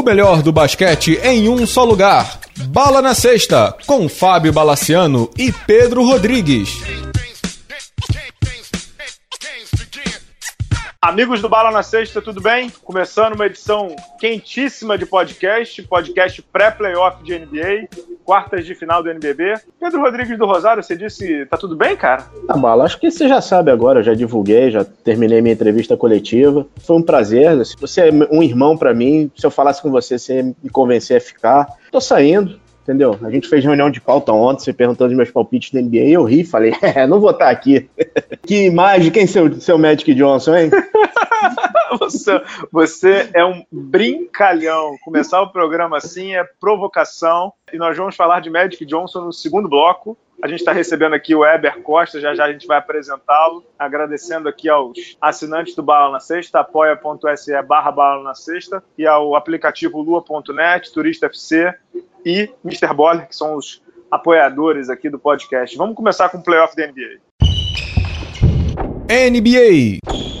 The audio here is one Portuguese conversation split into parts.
O melhor do basquete em um só lugar. Bala na Sexta, com Fábio Balaciano e Pedro Rodrigues. Amigos do Bala na Sexta, tudo bem? Começando uma edição quentíssima de podcast, podcast pré-playoff de NBA, quartas de final do NBB. Pedro Rodrigues do Rosário, você disse, tá tudo bem, cara? Tá, Bala, acho que você já sabe agora, já divulguei, já terminei minha entrevista coletiva. Foi um prazer, você é um irmão para mim, se eu falasse com você, você me convencer a ficar. Tô saindo, entendeu? A gente fez reunião de pauta ontem, você perguntando os meus palpites da NBA, e eu ri, falei, é, não vou estar aqui. que imagem, quem seu, seu Magic Johnson, hein? você, você é um brincalhão. Começar o programa assim é provocação. E nós vamos falar de Magic Johnson no segundo bloco. A gente está recebendo aqui o Eber Costa, já já a gente vai apresentá-lo. Agradecendo aqui aos assinantes do Bala na Sexta, apoia.se barra Bala na Sexta, e ao aplicativo lua.net, Turista FC e Mr. Boller, que são os apoiadores aqui do podcast. Vamos começar com o playoff da NBA. NBA.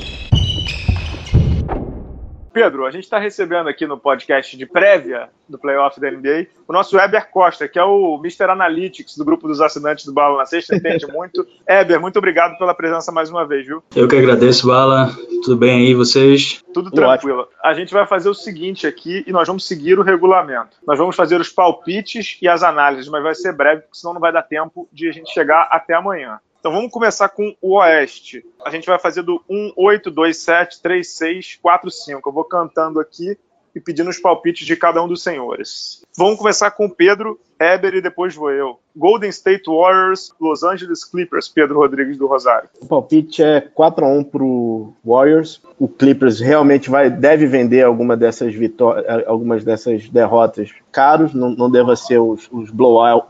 Pedro, a gente está recebendo aqui no podcast de prévia do playoff da NBA o nosso Eber Costa, que é o Mr. Analytics do grupo dos assinantes do Bala na Sexta, entende muito. Eber, muito obrigado pela presença mais uma vez, viu? Eu que agradeço, Bala. Tudo bem aí, vocês? Tudo tranquilo. A gente vai fazer o seguinte aqui e nós vamos seguir o regulamento. Nós vamos fazer os palpites e as análises, mas vai ser breve, porque senão não vai dar tempo de a gente chegar até amanhã. Então vamos começar com o Oeste. A gente vai fazer do 1, 8, 2, 7, 3, 6, 4, 5. Eu vou cantando aqui e pedindo os palpites de cada um dos senhores. Vamos começar com o Pedro, Eber e depois vou eu. Golden State Warriors, Los Angeles Clippers, Pedro Rodrigues do Rosário. O palpite é 4 a 1 pro Warriors. O Clippers realmente vai deve vender alguma dessas vitórias, algumas dessas derrotas caros, não, não deva ser os, os blowout,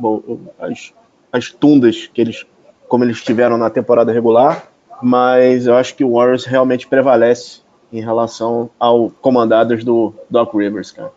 as, as tundas que eles como eles tiveram na temporada regular, mas eu acho que o Warriors realmente prevalece em relação ao comandados do Doc Rivers, cara.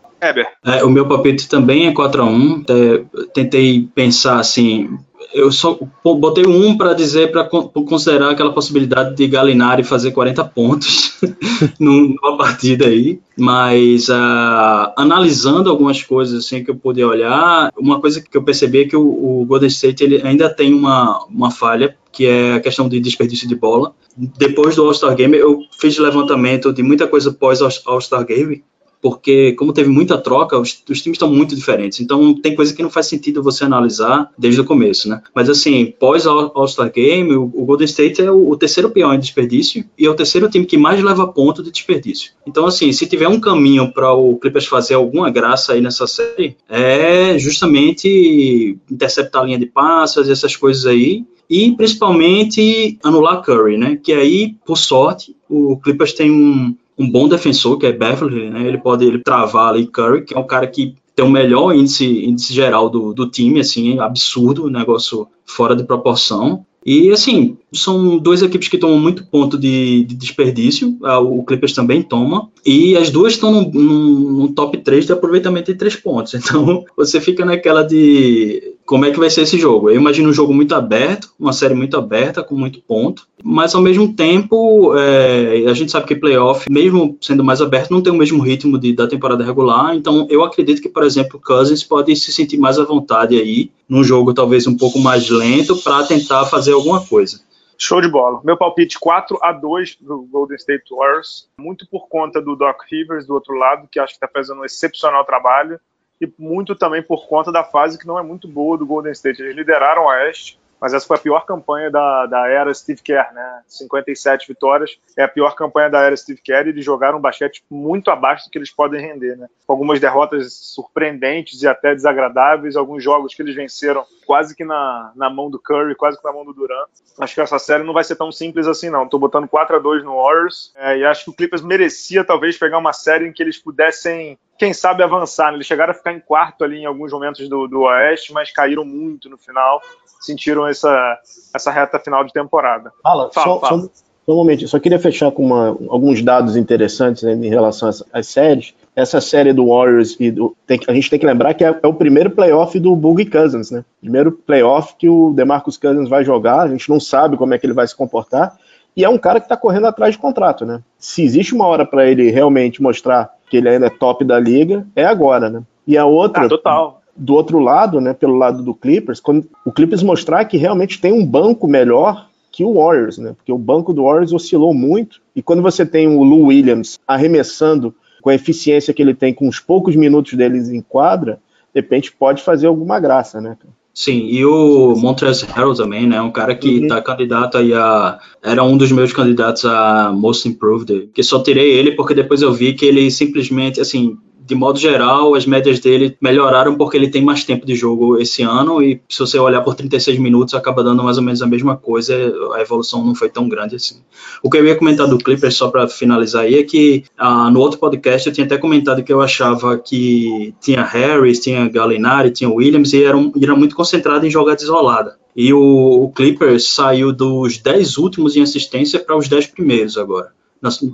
É, o meu palpite também é 4 a 1 é, Tentei pensar assim, eu só botei um para dizer, para considerar aquela possibilidade de Galinari fazer 40 pontos numa partida aí, mas uh, analisando algumas coisas assim que eu pude olhar, uma coisa que eu percebi é que o, o Golden State ele ainda tem uma, uma falha, que é a questão de desperdício de bola. Depois do All-Star Game, eu fiz levantamento de muita coisa pós All-Star Game, porque como teve muita troca, os, os, times estão muito diferentes. Então tem coisa que não faz sentido você analisar desde o começo, né? Mas assim, pós All-Star Game, o, o, Golden State é o, o, terceiro pior em desperdício e é o terceiro time que mais leva ponto de desperdício. Então assim, se tiver um caminho para o Clippers fazer alguma graça aí nessa série, é justamente interceptar a linha de passes, essas coisas aí, e principalmente anular Curry, né? Que aí, por sorte, o Clippers tem um, um bom defensor, que é Beverly, né? Ele pode ele travar ali Curry, que é um cara que tem o melhor índice, índice geral do, do time, assim, absurdo, negócio fora de proporção. E, assim, são duas equipes que tomam muito ponto de, de desperdício, o Clippers também toma, e as duas estão no, no, top 3 de aproveitamento de três pontos. Então, você fica naquela de como é que vai ser esse jogo. Eu imagino um jogo muito aberto, uma série muito aberta, com muito ponto, mas ao mesmo tempo, é, a gente sabe que playoff, mesmo sendo mais aberto, não tem o mesmo ritmo de, da temporada regular, então eu acredito que, por exemplo, Cousins pode se sentir mais à vontade aí, num jogo talvez um pouco mais lento, para tentar fazer alguma coisa. Show de bola. Meu palpite 4 a 2 do Golden State Warriors, muito por conta do Doc Rivers do outro lado, que acho que está fazendo um excepcional trabalho e muito também por conta da fase que não é muito boa do Golden State. Eles lideraram o Oeste, mas essa foi a pior campanha da, da era Steve Kerr, né? 57 vitórias é a pior campanha da era Steve Kerr e eles jogaram um basquete muito abaixo do que eles podem render, né? Algumas derrotas surpreendentes e até desagradáveis, alguns jogos que eles venceram quase que na, na mão do Curry, quase que na mão do Durant. Acho que essa série não vai ser tão simples assim, não. Tô botando 4 a 2 no Warriors é, e acho que o Clippers merecia talvez pegar uma série em que eles pudessem quem sabe avançar. Né? Eles chegaram a ficar em quarto ali em alguns momentos do, do Oeste, mas caíram muito no final, sentiram essa, essa reta final de temporada. Fala, fala, só, fala. Só, só um momento, só queria fechar com uma, alguns dados interessantes né, em relação às, séries. Essa série do Warriors, e do, tem, a gente tem que lembrar que é, é o primeiro playoff do Boogie Cousins, né? Primeiro playoff que o DeMarcus Cousins vai jogar, a gente não sabe como é que ele vai se comportar. E é um cara que está correndo atrás de contrato, né? Se existe uma hora para ele realmente mostrar que ele ainda é top da liga, é agora, né? E a outra. Ah, total. Do outro lado, né, pelo lado do Clippers, quando o Clippers mostrar que realmente tem um banco melhor que o Warriors, né? Porque o banco do Warriors oscilou muito. E quando você tem o Lou Williams arremessando com a eficiência que ele tem, com os poucos minutos deles em quadra, de repente pode fazer alguma graça, né? Sim, e o Montrezl Harrell também, né? Um cara que uhum. tá candidato aí a. Era um dos meus candidatos a Most Improved, que só tirei ele porque depois eu vi que ele simplesmente, assim, de modo geral, as médias dele melhoraram porque ele tem mais tempo de jogo esse ano e se você olhar por 36 minutos, acaba dando mais ou menos a mesma coisa, a evolução não foi tão grande assim. O que eu ia comentar do Clippers, só para finalizar aí, é que ah, no outro podcast eu tinha até comentado que eu achava que tinha Harris, tinha Gallinari, tinha Williams e era, um, era muito concentrado em jogada isolada. E o, o Clippers saiu dos 10 últimos em assistência para os 10 primeiros agora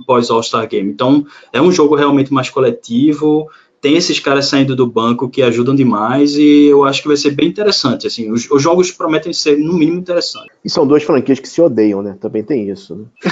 pós All-Star Game. Então, é um jogo realmente mais coletivo, tem esses caras saindo do banco que ajudam demais e eu acho que vai ser bem interessante. Assim, os, os jogos prometem ser no mínimo interessantes. E são duas franquias que se odeiam, né? Também tem isso. Né?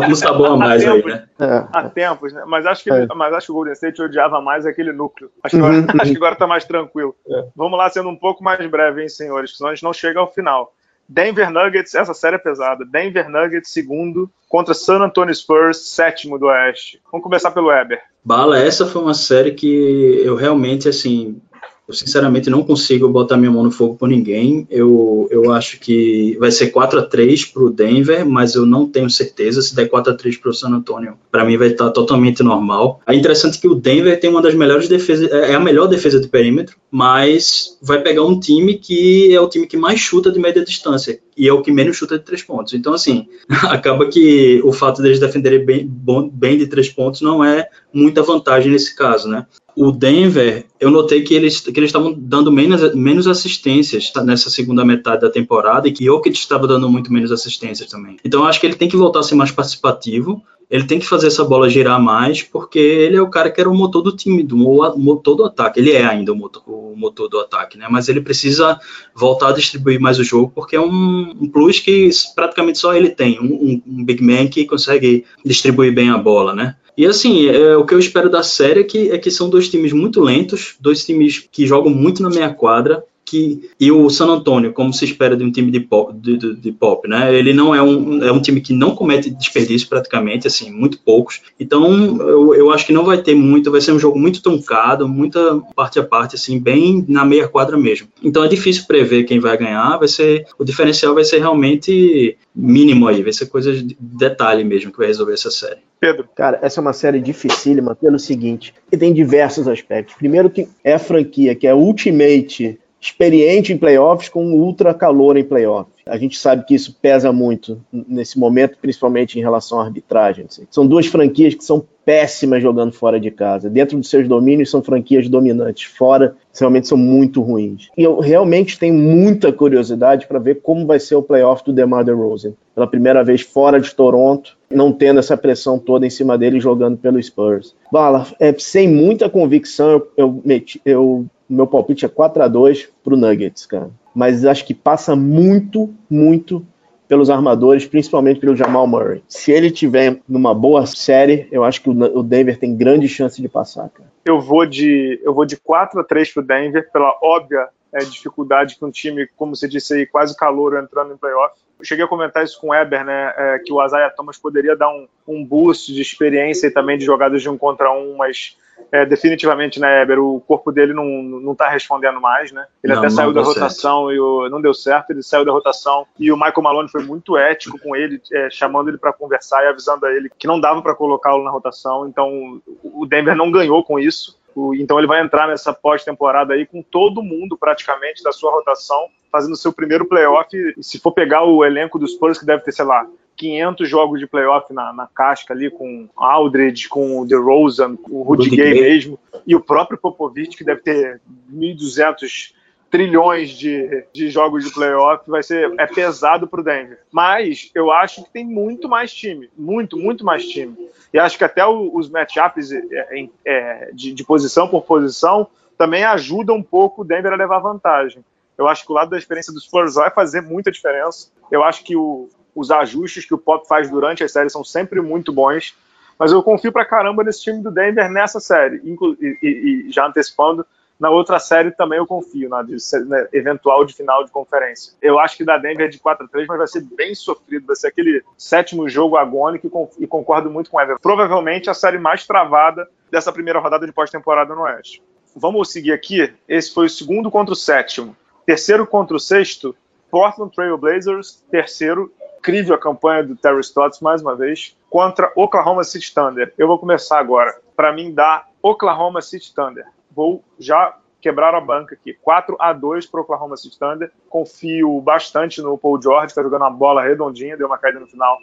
não está bom a mais tempos, aí, né? É, Há tempos, né? Mas acho, que, é. mas acho que o Golden State odiava mais aquele núcleo. Acho que agora, uhum. acho que agora está mais tranquilo. É. Vamos lá, sendo um pouco mais breve, hein, senhores? Senão a gente não chega ao final. Denver Nuggets, essa série é pesada. Denver Nuggets, segundo, contra San Antonio Spurs, sétimo do Oeste. Vamos começar pelo Weber. Bala, essa foi uma série que eu realmente, assim, eu sinceramente não consigo botar minha mão no fogo por ninguém. Eu, eu acho que vai ser 4 a 3 para o Denver, mas eu não tenho certeza. Se der 4 a 3 para o San Antonio, para mim vai estar totalmente normal. É interessante que o Denver tem uma das melhores defesas, é, é a melhor defesa de perímetro, mas vai pegar um time que é o time que mais chuta de média distância e é o que menos chuta de três pontos. Então, assim, acaba que o fato deles defenderem bem, bem de três pontos não é muita vantagem nesse caso, né? O Denver, eu notei que eles que eles estavam dando menos, menos assistências nessa segunda metade da temporada e que Jokic estava dando muito menos assistências também. Então eu acho que ele tem que voltar a ser mais participativo, ele tem que fazer essa bola girar mais, porque ele é o cara que era o motor do time, do motor do ataque. Ele é ainda o motor, o motor do ataque, né? Mas ele precisa voltar a distribuir mais o jogo, porque é um, um plus que praticamente só ele tem, um, um big man que consegue distribuir bem a bola, né? E assim, é, o que eu espero da série é que, é que são dois times muito lentos, dois times que jogam muito na meia quadra, que e o San Antonio, como se espera de um time de pop, de, de, de, pop, né? Ele não é um é um time que não comete desperdício praticamente, assim, muito poucos. Então, eu, eu acho que não vai ter muito, vai ser um jogo muito truncado, muita parte a parte, assim, bem na meia quadra mesmo. Então é difícil prever quem vai ganhar. Vai ser o diferencial vai ser realmente mínimo aí, vai ser coisa de detalhe mesmo que vai resolver essa série. Pedro. Cara, essa é uma série dificílima pelo seguinte, que tem diversos aspectos. Primeiro que é a franquia que é Ultimate experiente em playoffs com ultra calor em playoffs. A gente sabe que isso pesa muito nesse momento, principalmente em relação à arbitragem. Assim. São duas franquias que são péssimas jogando fora de casa. Dentro dos seus domínios são franquias dominantes. Fora, realmente são muito ruins. E eu realmente tenho muita curiosidade para ver como vai ser o playoff do DeMar DeRozan. Pela primeira vez fora de Toronto, não tendo essa pressão toda em cima dele jogando pelo Spurs. Bala, é, sem muita convicção, eu, eu, meti, eu meu palpite é 4 a 2 pro Nuggets, cara. Mas acho que passa muito, muito pelos armadores, principalmente pelo Jamal Murray. Se ele tiver numa boa série, eu acho que o Denver tem grande chance de passar, cara. Eu vou de eu vou de 4 a 3 pro Denver pela óbvia é, dificuldade que um time, como você disse aí, quase calor entrando em playoff. Eu cheguei a comentar isso com o Eber, né? É, que o Isaiah Thomas poderia dar um, um boost de experiência e também de jogadas de um contra um, mas é, definitivamente, né, Eber, o corpo dele não, não tá respondendo mais, né? Ele não, até saiu da rotação certo. e o, não deu certo, ele saiu da rotação e o Michael Malone foi muito ético com ele, é, chamando ele para conversar e avisando a ele que não dava para colocá-lo na rotação. Então, o Denver não ganhou com isso. Então ele vai entrar nessa pós-temporada aí com todo mundo praticamente da sua rotação fazendo seu primeiro playoff. Se for pegar o elenco dos Spurs, que deve ter, sei lá, 500 jogos de playoff na, na casca ali, com Aldridge, com o DeRozan, com o Rudy Gay mesmo, e o próprio Popovich, que deve ter 1.200 trilhões de, de jogos de playoff, vai ser é pesado para o Denver. Mas eu acho que tem muito mais time, muito, muito mais time. E acho que até o, os matchups é, é, de, de posição por posição também ajudam um pouco o Denver a levar vantagem. Eu acho que o lado da experiência dos Spurs vai fazer muita diferença. Eu acho que o, Os ajustes que o Pop faz durante a série são sempre muito bons. Mas eu confio pra caramba nesse time do Denver nessa série. E, e, e já antecipando, na outra série também eu confio, na de, né, eventual de final de conferência. Eu acho que da Denver é de 4 a 3 mas vai ser bem sofrido. Vai ser aquele sétimo jogo agônico e concordo muito com o Ever. Provavelmente a série mais travada dessa primeira rodada de pós-temporada no Oeste. Vamos seguir aqui. Esse foi o segundo contra o sétimo. Terceiro contra o sexto, Portland Trail Blazers. Terceiro, incrível a campanha do Terry Stotts mais uma vez, contra Oklahoma City Thunder. Eu vou começar agora. Para mim, dá Oklahoma City Thunder vou já quebrar a banca aqui. 4 a 2 para o Oklahoma City Thunder. Confio bastante no Paul George, está jogando uma bola redondinha, deu uma caída no final,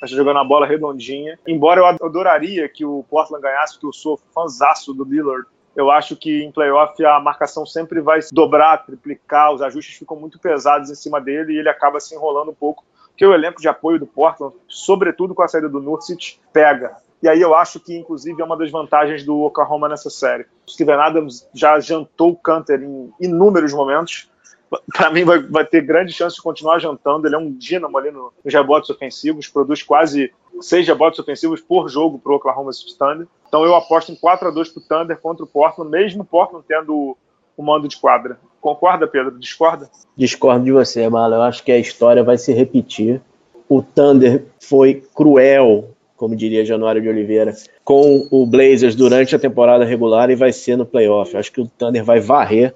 mas está jogando uma bola redondinha. Embora eu adoraria que o Portland ganhasse, porque eu sou fãzaço do Lillard, eu acho que em playoff a marcação sempre vai dobrar, triplicar, os ajustes ficam muito pesados em cima dele e ele acaba se enrolando um pouco, porque o elenco de apoio do Portland, sobretudo com a saída do Nurkic, pega. E aí eu acho que, inclusive, é uma das vantagens do Oklahoma nessa série. O Steven Adams já jantou o Canter em inúmeros momentos. Para mim, vai, vai, ter grande chance de continuar jantando. Ele é um dínamo ali no, nos rebotes ofensivos, produz quase seis rebotes ofensivos por jogo para o Oklahoma City Thunder. Então eu aposto em 4 a 2 para o Thunder contra o Portland, mesmo o Portland tendo o mando de quadra. Concorda, Pedro? Discorda? Discordo de você, Mala. Eu acho que a história vai se repetir. O Thunder foi cruel como diria Januário de Oliveira, com o Blazers durante a temporada regular e vai ser no playoff. Acho que o Thunder vai varrer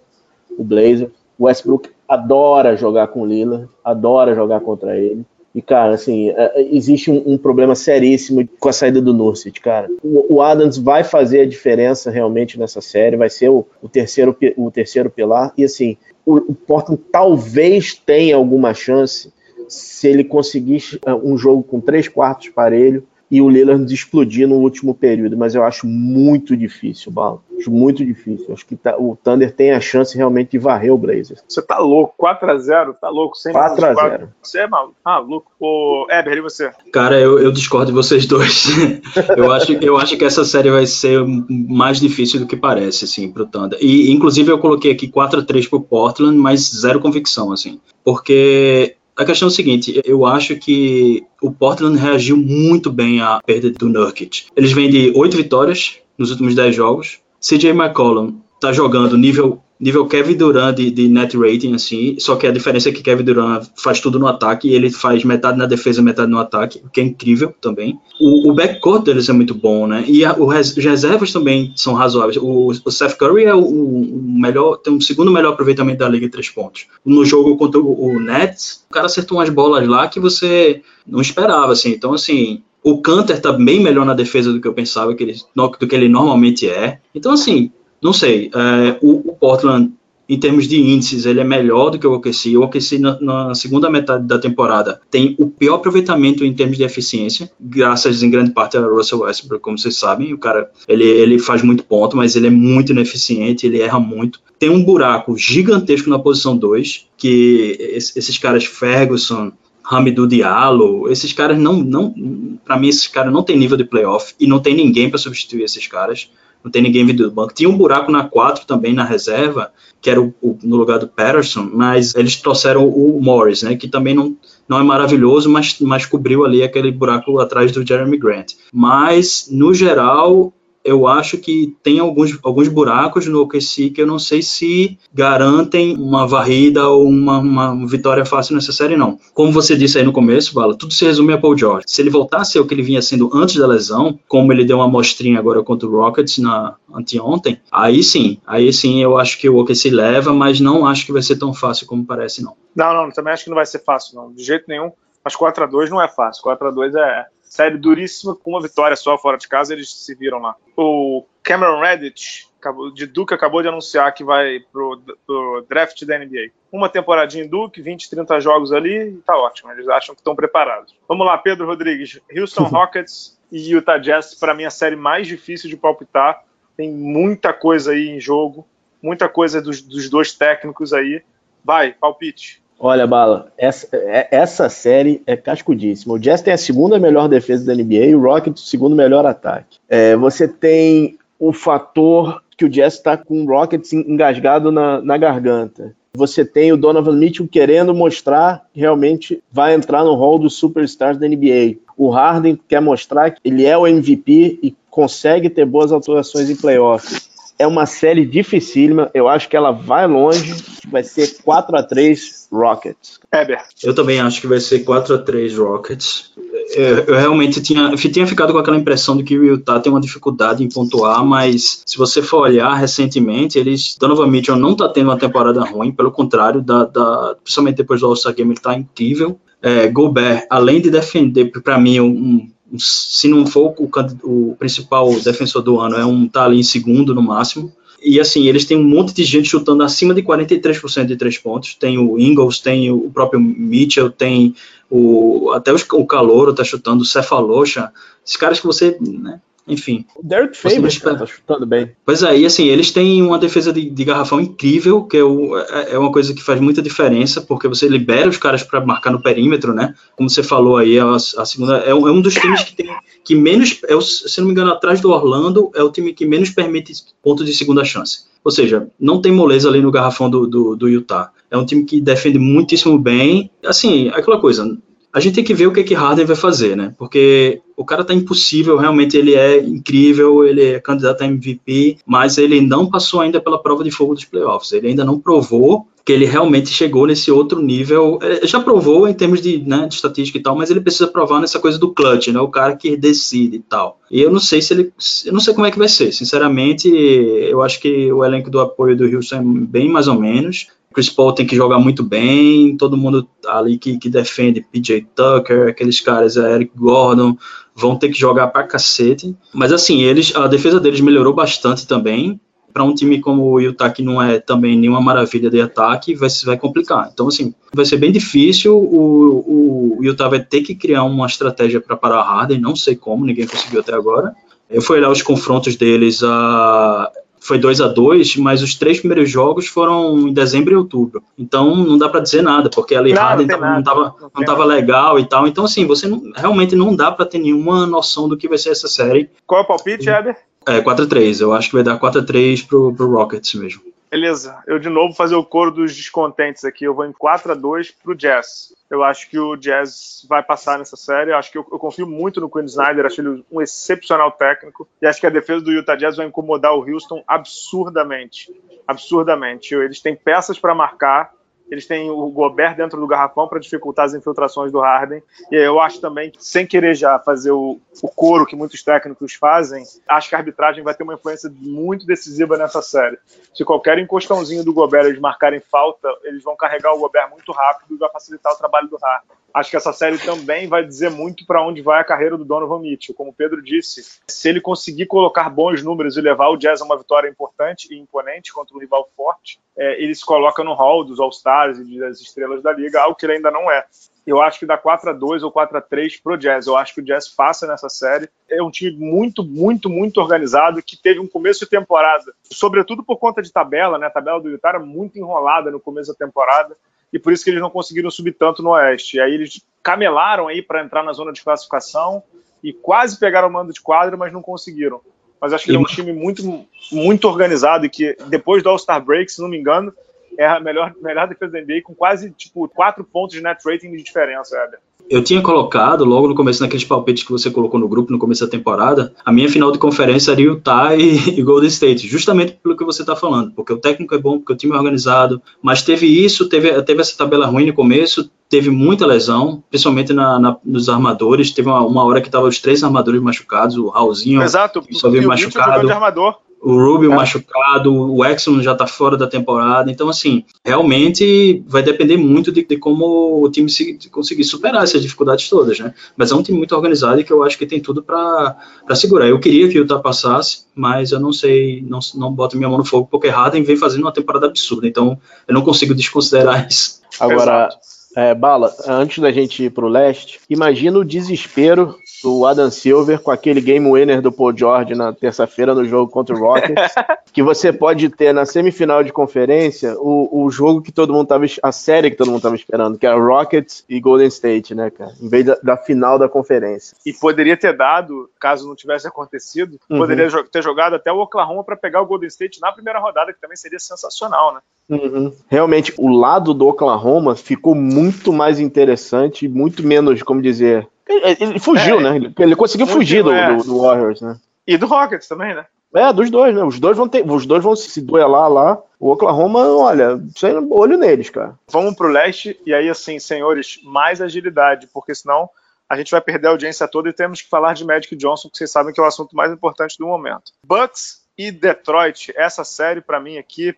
o Blazers. O Westbrook adora jogar com o Lillard, adora jogar contra ele. E, cara, assim, é, é, existe um, um, problema seríssimo com a saída do Nurkic, cara. O, o, Adams vai fazer a diferença realmente nessa série, vai ser o, o terceiro, o terceiro pilar. E, assim, o, o Portland talvez tenha alguma chance se ele conseguir é, um jogo com três quartos parelho e o Lillard explodir no último período, mas eu acho muito difícil, Bala. Acho muito difícil. Acho que tá, o Thunder tem a chance realmente de varrer o Blazers. Você tá louco, 4x0, tá louco, sem 4x0. Você é maluco. Ah, louco. Ô, Eber, e você? Cara, eu, eu discordo de vocês dois. eu, acho, eu acho que essa série vai ser mais difícil do que parece, assim, pro Thunder. E, inclusive, eu coloquei aqui 4x3 pro Portland, mas zero convicção, assim. Porque a questão é o seguinte, eu acho que o Portland reagiu muito bem à perda do Nurkic. Eles vêm de oito vitórias nos últimos dez jogos. CJ McCollum tá jogando nível nível Kevin Durant de, de, net rating, assim, só que a diferença é que Kevin Durant faz tudo no ataque e ele faz metade na defesa, metade no ataque, o que é incrível também. O, o backcourt deles é muito bom, né? E a, o, os reservas também são razoáveis. O, o Seth Curry é o, o, melhor, tem um segundo melhor aproveitamento da liga em três pontos. No jogo contra o, o Nets, o cara acertou umas bolas lá que você não esperava, assim. Então, assim, o Canter tá bem melhor na defesa do que eu pensava que ele, do que ele normalmente é. Então, assim, não sei, é, o, o, Portland, em termos de índices, ele é melhor do que o OKC. O OKC, na, na, segunda metade da temporada, tem o pior aproveitamento em termos de eficiência, graças em grande parte a Russell Westbrook, como vocês sabem. O cara, ele, ele faz muito ponto, mas ele é muito ineficiente, ele erra muito. Tem um buraco gigantesco na posição 2, que esses caras Ferguson, Hamidou Diallo, esses caras não, não para mim esses caras não tem nível de playoff e não tem ninguém para substituir esses caras não tem ninguém vindo do banco. Tinha um buraco na 4 também na reserva, que era o, o, no lugar do Patterson, mas eles trouxeram o Morris, né, que também não, não é maravilhoso, mas, mas cobriu ali aquele buraco atrás do Jeremy Grant. Mas, no geral, eu acho que tem alguns, alguns buracos no OKC que eu não sei se garantem uma varrida ou uma, uma vitória fácil nessa série, não. Como você disse aí no começo, Bala, tudo se resume a Paul George. Se ele voltasse ao que ele vinha sendo antes da lesão, como ele deu uma amostrinha agora contra o Rockets na anteontem, aí sim, aí sim eu acho que o OKC leva, mas não acho que vai ser tão fácil como parece, não. Não, não, também acho que não vai ser fácil, não. De jeito nenhum. Mas 4 a 2 não é fácil. 4 a 2 é, série duríssima, com uma vitória só fora de casa, eles se viram lá. O Cameron Reddit, de Duke, acabou de anunciar que vai pro, pro draft da NBA. Uma temporadinha em Duke, 20, 30 jogos ali, tá ótimo, eles acham que estão preparados. Vamos lá, Pedro Rodrigues. Houston Rockets e Utah Jazz, para mim, a série mais difícil de palpitar. Tem muita coisa aí em jogo, muita coisa dos, dos dois técnicos aí. Vai, palpite. Olha, Bala, essa, é, essa série é cascudíssima. O Jazz tem a segunda melhor defesa da NBA e o Rockets o segundo melhor ataque. É, você tem o fator que o Jazz está com o Rockets engasgado na, na garganta. Você tem o Donovan Mitchell querendo mostrar que realmente vai entrar no hall dos superstars da NBA. O Harden quer mostrar que ele é o MVP e consegue ter boas atuações em playoffs. É uma série dificílima, eu acho que ela vai longe, vai ser 4 a 3 Rockets. Eber. Eu também acho que vai ser 4 a 3 Rockets. Eu, eu, realmente tinha, tinha ficado com aquela impressão de que o Utah tem uma dificuldade em pontuar, mas se você for olhar recentemente, eles Donovan Mitchell não está tendo uma temporada ruim, pelo contrário, da, da, principalmente depois do All-Star Game, ele está incrível. É, Gobert, além de defender, para mim, um, se não for o, o, principal defensor do ano, é um tá ali em segundo no máximo. E assim, eles têm um monte de gente chutando acima de 43% de três pontos. Tem o Ingles, tem o próprio Mitchell, tem o até os, o Calouro tá chutando, o Cephalosha. Esses caras que você, né, enfim. O Derek Favors tá chutando bem. Pois é, e assim, eles têm uma defesa de, de garrafão incrível, que é, o, é, é, uma coisa que faz muita diferença, porque você libera os caras para marcar no perímetro, né? Como você falou aí, a, a segunda é um, é um, dos times que tem que menos, é o, se não me engano, atrás do Orlando, é o time que menos permite pontos de segunda chance. Ou seja, não tem moleza ali no garrafão do, do, do Utah. É um time que defende muitíssimo bem. Assim, aquela coisa, a gente tem que ver o que que Harden vai fazer, né? Porque o cara tá impossível, realmente ele é incrível, ele é candidato a MVP, mas ele não passou ainda pela prova de fogo dos playoffs. Ele ainda não provou que ele realmente chegou nesse outro nível. Ele já provou em termos de, né, de estatística e tal, mas ele precisa provar nessa coisa do clutch, né? O cara que decide e tal. E eu não sei se ele, eu não sei como é que vai ser. Sinceramente, eu acho que o elenco do apoio do Houston é bem mais ou menos. Chris Paul tem que jogar muito bem, todo mundo ali que, que defende PJ Tucker, aqueles caras, é, Eric Gordon, vão ter que jogar pra cacete. Mas assim, eles, a defesa deles melhorou bastante também. Para um time como o Utah, que não é também nenhuma maravilha de ataque, vai, vai complicar. Então, assim, vai ser bem difícil. O, o Utah vai ter que criar uma estratégia para parar Harden, não sei como, ninguém conseguiu até agora. Eu fui olhar os confrontos deles. A, foi 2 a 2 mas os três primeiros jogos foram em dezembro e outubro. Então não dá para dizer nada, porque a Lee Harden não estava não, não tava legal e tal. Então, assim, você não, realmente não dá para ter nenhuma noção do que vai ser essa série. Qual é o palpite, Eder? É, 4x3. Eu acho que vai dar 4x3 pro, pro Rockets mesmo. Beleza, eu de novo fazer o coro dos descontentes aqui. Eu vou em 4 a 2 pro Jazz. Eu acho que o Jazz vai passar nessa série. Eu acho que eu, eu, confio muito no Quinn Snyder. Acho ele um excepcional técnico. E acho que a defesa do Utah Jazz vai incomodar o Houston absurdamente. Absurdamente. Eles têm peças para marcar eles têm o Gobert dentro do garrafão para dificultar as infiltrações do Harden. E eu acho também sem querer já fazer o, o coro que muitos técnicos fazem, acho que a arbitragem vai ter uma influência muito decisiva nessa série. Se qualquer encostãozinho do Gobert eles marcarem falta, eles vão carregar o Gobert muito rápido e vai facilitar o trabalho do Harden. Acho que essa série também vai dizer muito para onde vai a carreira do Donovan Mitchell. Como o Pedro disse, se ele conseguir colocar bons números e levar o Jazz a uma vitória importante e imponente contra um rival forte, é, ele se coloca no hall dos All-Stars e das estrelas da liga, algo que ele ainda não é. Eu acho que dá 4 a 2 ou 4 a 3 pro Jazz. Eu acho que o Jazz passa nessa série. É um time muito, muito, muito organizado que teve um começo de temporada, sobretudo por conta de tabela, né? A tabela do Utah era muito enrolada no começo da temporada e por isso que eles não conseguiram subir tanto no Oeste. E aí eles camelaram aí para entrar na zona de classificação e quase pegaram o mando de quadra, mas não conseguiram. Mas acho que ele é um time muito, muito organizado e que depois do All-Star Break, se não me engano, é a melhor, melhor defesa da NBA com quase tipo quatro pontos de net rating de diferença, Éder eu tinha colocado, logo no começo, naqueles palpites que você colocou no grupo no começo da temporada, a minha final de conferência era Utah e, e Golden State, justamente pelo que você está falando, porque o técnico é bom, porque o time é organizado, mas teve isso, teve, teve essa tabela ruim no começo, teve muita lesão, principalmente na, na nos armadores, teve uma, uma hora que tava os três armadores machucados, o Raulzinho Exato, só veio machucado. De armador o Rubio é. machucado, o Exxon já está fora da temporada. Então, assim, realmente vai depender muito de, de como o time se, conseguir superar essas dificuldades todas, né? Mas é um time muito organizado e que eu acho que tem tudo para segurar. Eu queria que o Utah passasse, mas eu não sei, não, não boto minha mão no fogo, porque Harden vem fazendo uma temporada absurda. Então, eu não consigo desconsiderar isso. Agora, É, Bala, antes da gente ir pro leste, imagina o desespero do Adam Silver com aquele game winner do Paul George na terça-feira no jogo contra o Rockets, que você pode ter na semifinal de conferência o, o jogo que todo mundo tava, a série que todo mundo tava esperando, que era Rockets e Golden State, né, cara, em vez da, da final da conferência. E poderia ter dado, caso não tivesse acontecido, uhum. poderia ter jogado até o Oklahoma para pegar o Golden State na primeira rodada, que também seria sensacional, né? Uhum. Realmente, o lado do Oklahoma ficou muito mais interessante, muito menos, como dizer. Ele, ele fugiu, é, né? Ele, ele conseguiu fugir do, é. do, do, Warriors, né? E do Rockets também, né? É, dos dois, né? Os dois vão ter, os dois vão se duelar lá. O Oklahoma, olha, sem olho neles, cara. Vamos pro leste e aí, assim, senhores, mais agilidade, porque senão a gente vai perder a audiência toda e temos que falar de Magic Johnson, que vocês sabem que é o assunto mais importante do momento. Bucks e Detroit, essa série para mim aqui.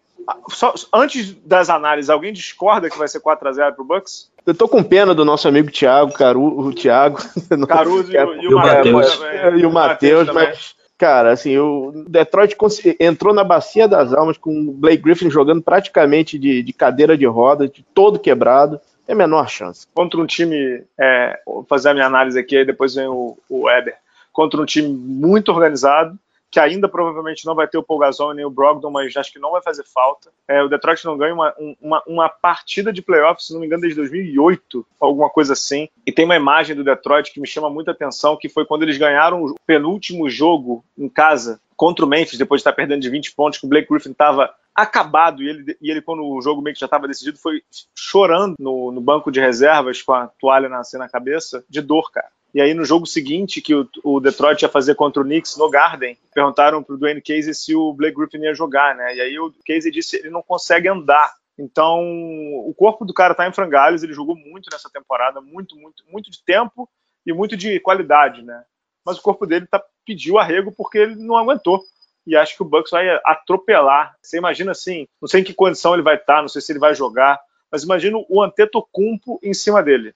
Só, antes das análises, alguém discorda que vai ser 4 a 0 pro Bucks? Eu tô com pena do nosso amigo Thiago, Caru, o Thiago. Caruso e, e, o Matheus. E o Matheus, mas, cara, assim, o Detroit entrou na bacia das almas com o Blake Griffin jogando praticamente de, de cadeira de roda, de todo quebrado. Tem a menor chance. Contra um time, é, vou fazer a minha análise aqui, aí depois vem o, o Weber. Contra um time muito organizado, que ainda provavelmente não vai ter o Paul Gasol nem o Brogdon, mas acho que não vai fazer falta. É, o Detroit não ganha uma, uma, uma, partida de playoffs, se não me engano, desde 2008, alguma coisa assim. E tem uma imagem do Detroit que me chama muita atenção, que foi quando eles ganharam o penúltimo jogo em casa contra o Memphis, depois de estar perdendo de 20 pontos, que o Blake Griffin estava acabado e ele, e ele, quando o jogo meio que já estava decidido, foi chorando no, no, banco de reservas com a toalha na, assim, na cabeça, de dor, cara. E aí no jogo seguinte, que o, o, Detroit ia fazer contra o Knicks no Garden, perguntaram pro Dwayne Casey se o Blake Griffin ia jogar, né? E aí o Casey disse que ele não consegue andar. Então, o corpo do cara tá em frangalhos, ele jogou muito nessa temporada, muito, muito, muito de tempo e muito de qualidade, né? Mas o corpo dele tá, pediu arrego porque ele não aguentou. E acho que o Bucks vai atropelar. Você imagina assim, não sei em que condição ele vai estar, tá, não sei se ele vai jogar, mas imagina o Antetokounmpo em cima dele.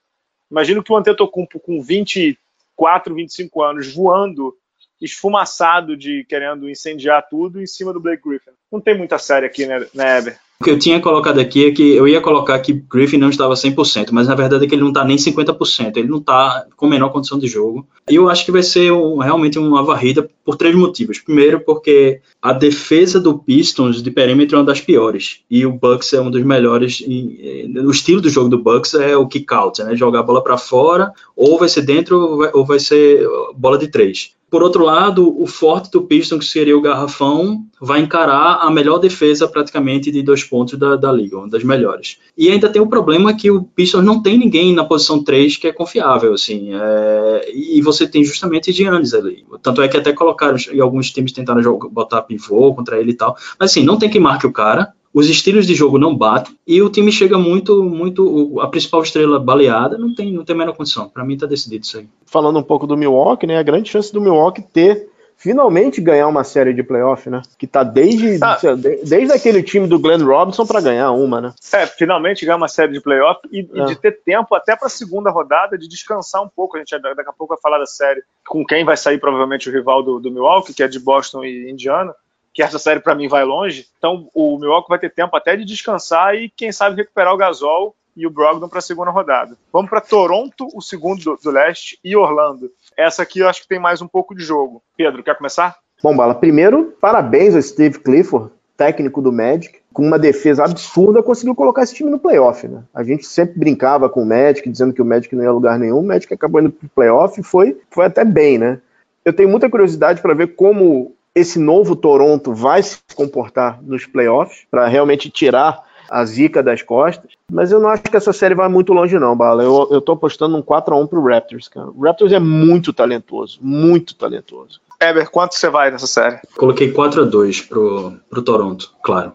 Imagino que o Antetokounmpo com 24, 25 anos voando, esfumaçado de querendo incendiar tudo em cima do Blake Griffin. Não tem muita série aqui, né, né Eber? Que eu tinha colocado aqui é que eu ia colocar que Griffin não estava 100%, mas na verdade é que ele não está nem 50%, ele não está com menor condição de jogo. E eu acho que vai ser um, realmente uma varrida por três motivos. Primeiro, porque a defesa do Pistons de perímetro é uma das piores, e o Bucks é um dos melhores. o estilo do jogo do Bucks é o kick out, né? jogar a bola para fora, ou vai ser dentro ou vai, ou vai ser bola de três. Por outro lado, o forte do Pistons, que seria o garrafão, vai encarar a melhor defesa praticamente de dois pontos da, da liga, uma das melhores. E ainda tem o problema que o Pistons não tem ninguém na posição 3 que é confiável, assim, é, e você tem justamente Giannis ali. Tanto é que até colocaram, e alguns times tentaram jogar, botar pivô contra ele e tal, mas assim, não tem que marque o cara, os estilos de jogo não batem e o time chega muito, muito a principal estrela baleada, não tem, não tem a menor condição. Para mim tá decidido isso aí. Falando um pouco do Milwaukee, né, a grande chance do Milwaukee ter finalmente ganhar uma série de playoff, né? Que tá desde, ah. desde aquele time do Glenn Robinson para ganhar uma, né? É, finalmente ganhar uma série de playoff e, é. e de ter tempo até para a segunda rodada de descansar um pouco. A gente daqui a pouco vai falar da série com quem vai sair provavelmente o rival do, do Milwaukee, que é de Boston e Indiana que essa série para mim vai longe. Então o Milwaukee vai ter tempo até de descansar e quem sabe recuperar o Gasol e o Brogdon para a segunda rodada. Vamos para Toronto, o segundo do, do, leste, e Orlando. Essa aqui eu acho que tem mais um pouco de jogo. Pedro, quer começar? Bom, Bala, primeiro, parabéns a Steve Clifford, técnico do Magic, com uma defesa absurda, conseguiu colocar esse time no playoff. Né? A gente sempre brincava com o Magic, dizendo que o Magic não ia a lugar nenhum. O Magic acabou indo para o playoff e foi, foi até bem, né? Eu tenho muita curiosidade para ver como esse novo Toronto vai se comportar nos playoffs para realmente tirar a zica das costas. Mas eu não acho que essa série vai muito longe, não, Bala. Eu, eu tô apostando um 4x1 pro Raptors, cara. O Raptors é muito talentoso, muito talentoso. Eber, quanto você vai nessa série? Coloquei 4x2 pro, pro Toronto, claro.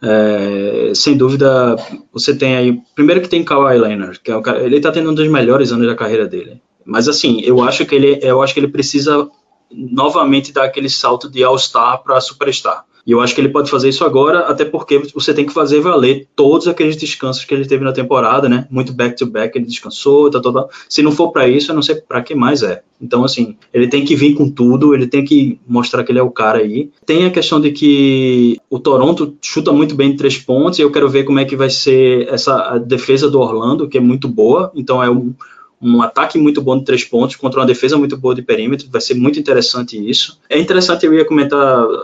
É, sem dúvida, você tem aí. Primeiro que tem Kawhi Leonard, que é o cara, ele tá tendo um dos melhores anos da carreira dele. Mas assim, eu acho que ele, eu acho que ele precisa novamente dar aquele salto de All-Star para Superstar. E eu acho que ele pode fazer isso agora, até porque você tem que fazer valer todos aqueles descansos que ele teve na temporada, né? Muito back-to-back, -back, ele descansou, tá, tá, tá. Se não for para isso, eu não sei para que mais é. Então, assim, ele tem que vir com tudo, ele tem que mostrar que ele é o cara aí. Tem a questão de que o Toronto chuta muito bem de três pontos, e eu quero ver como é que vai ser essa defesa do Orlando, que é muito boa. Então, é um, um ataque muito bom de três pontos contra uma defesa muito boa de perímetro. Vai ser muito interessante isso. É interessante, eu ia comentar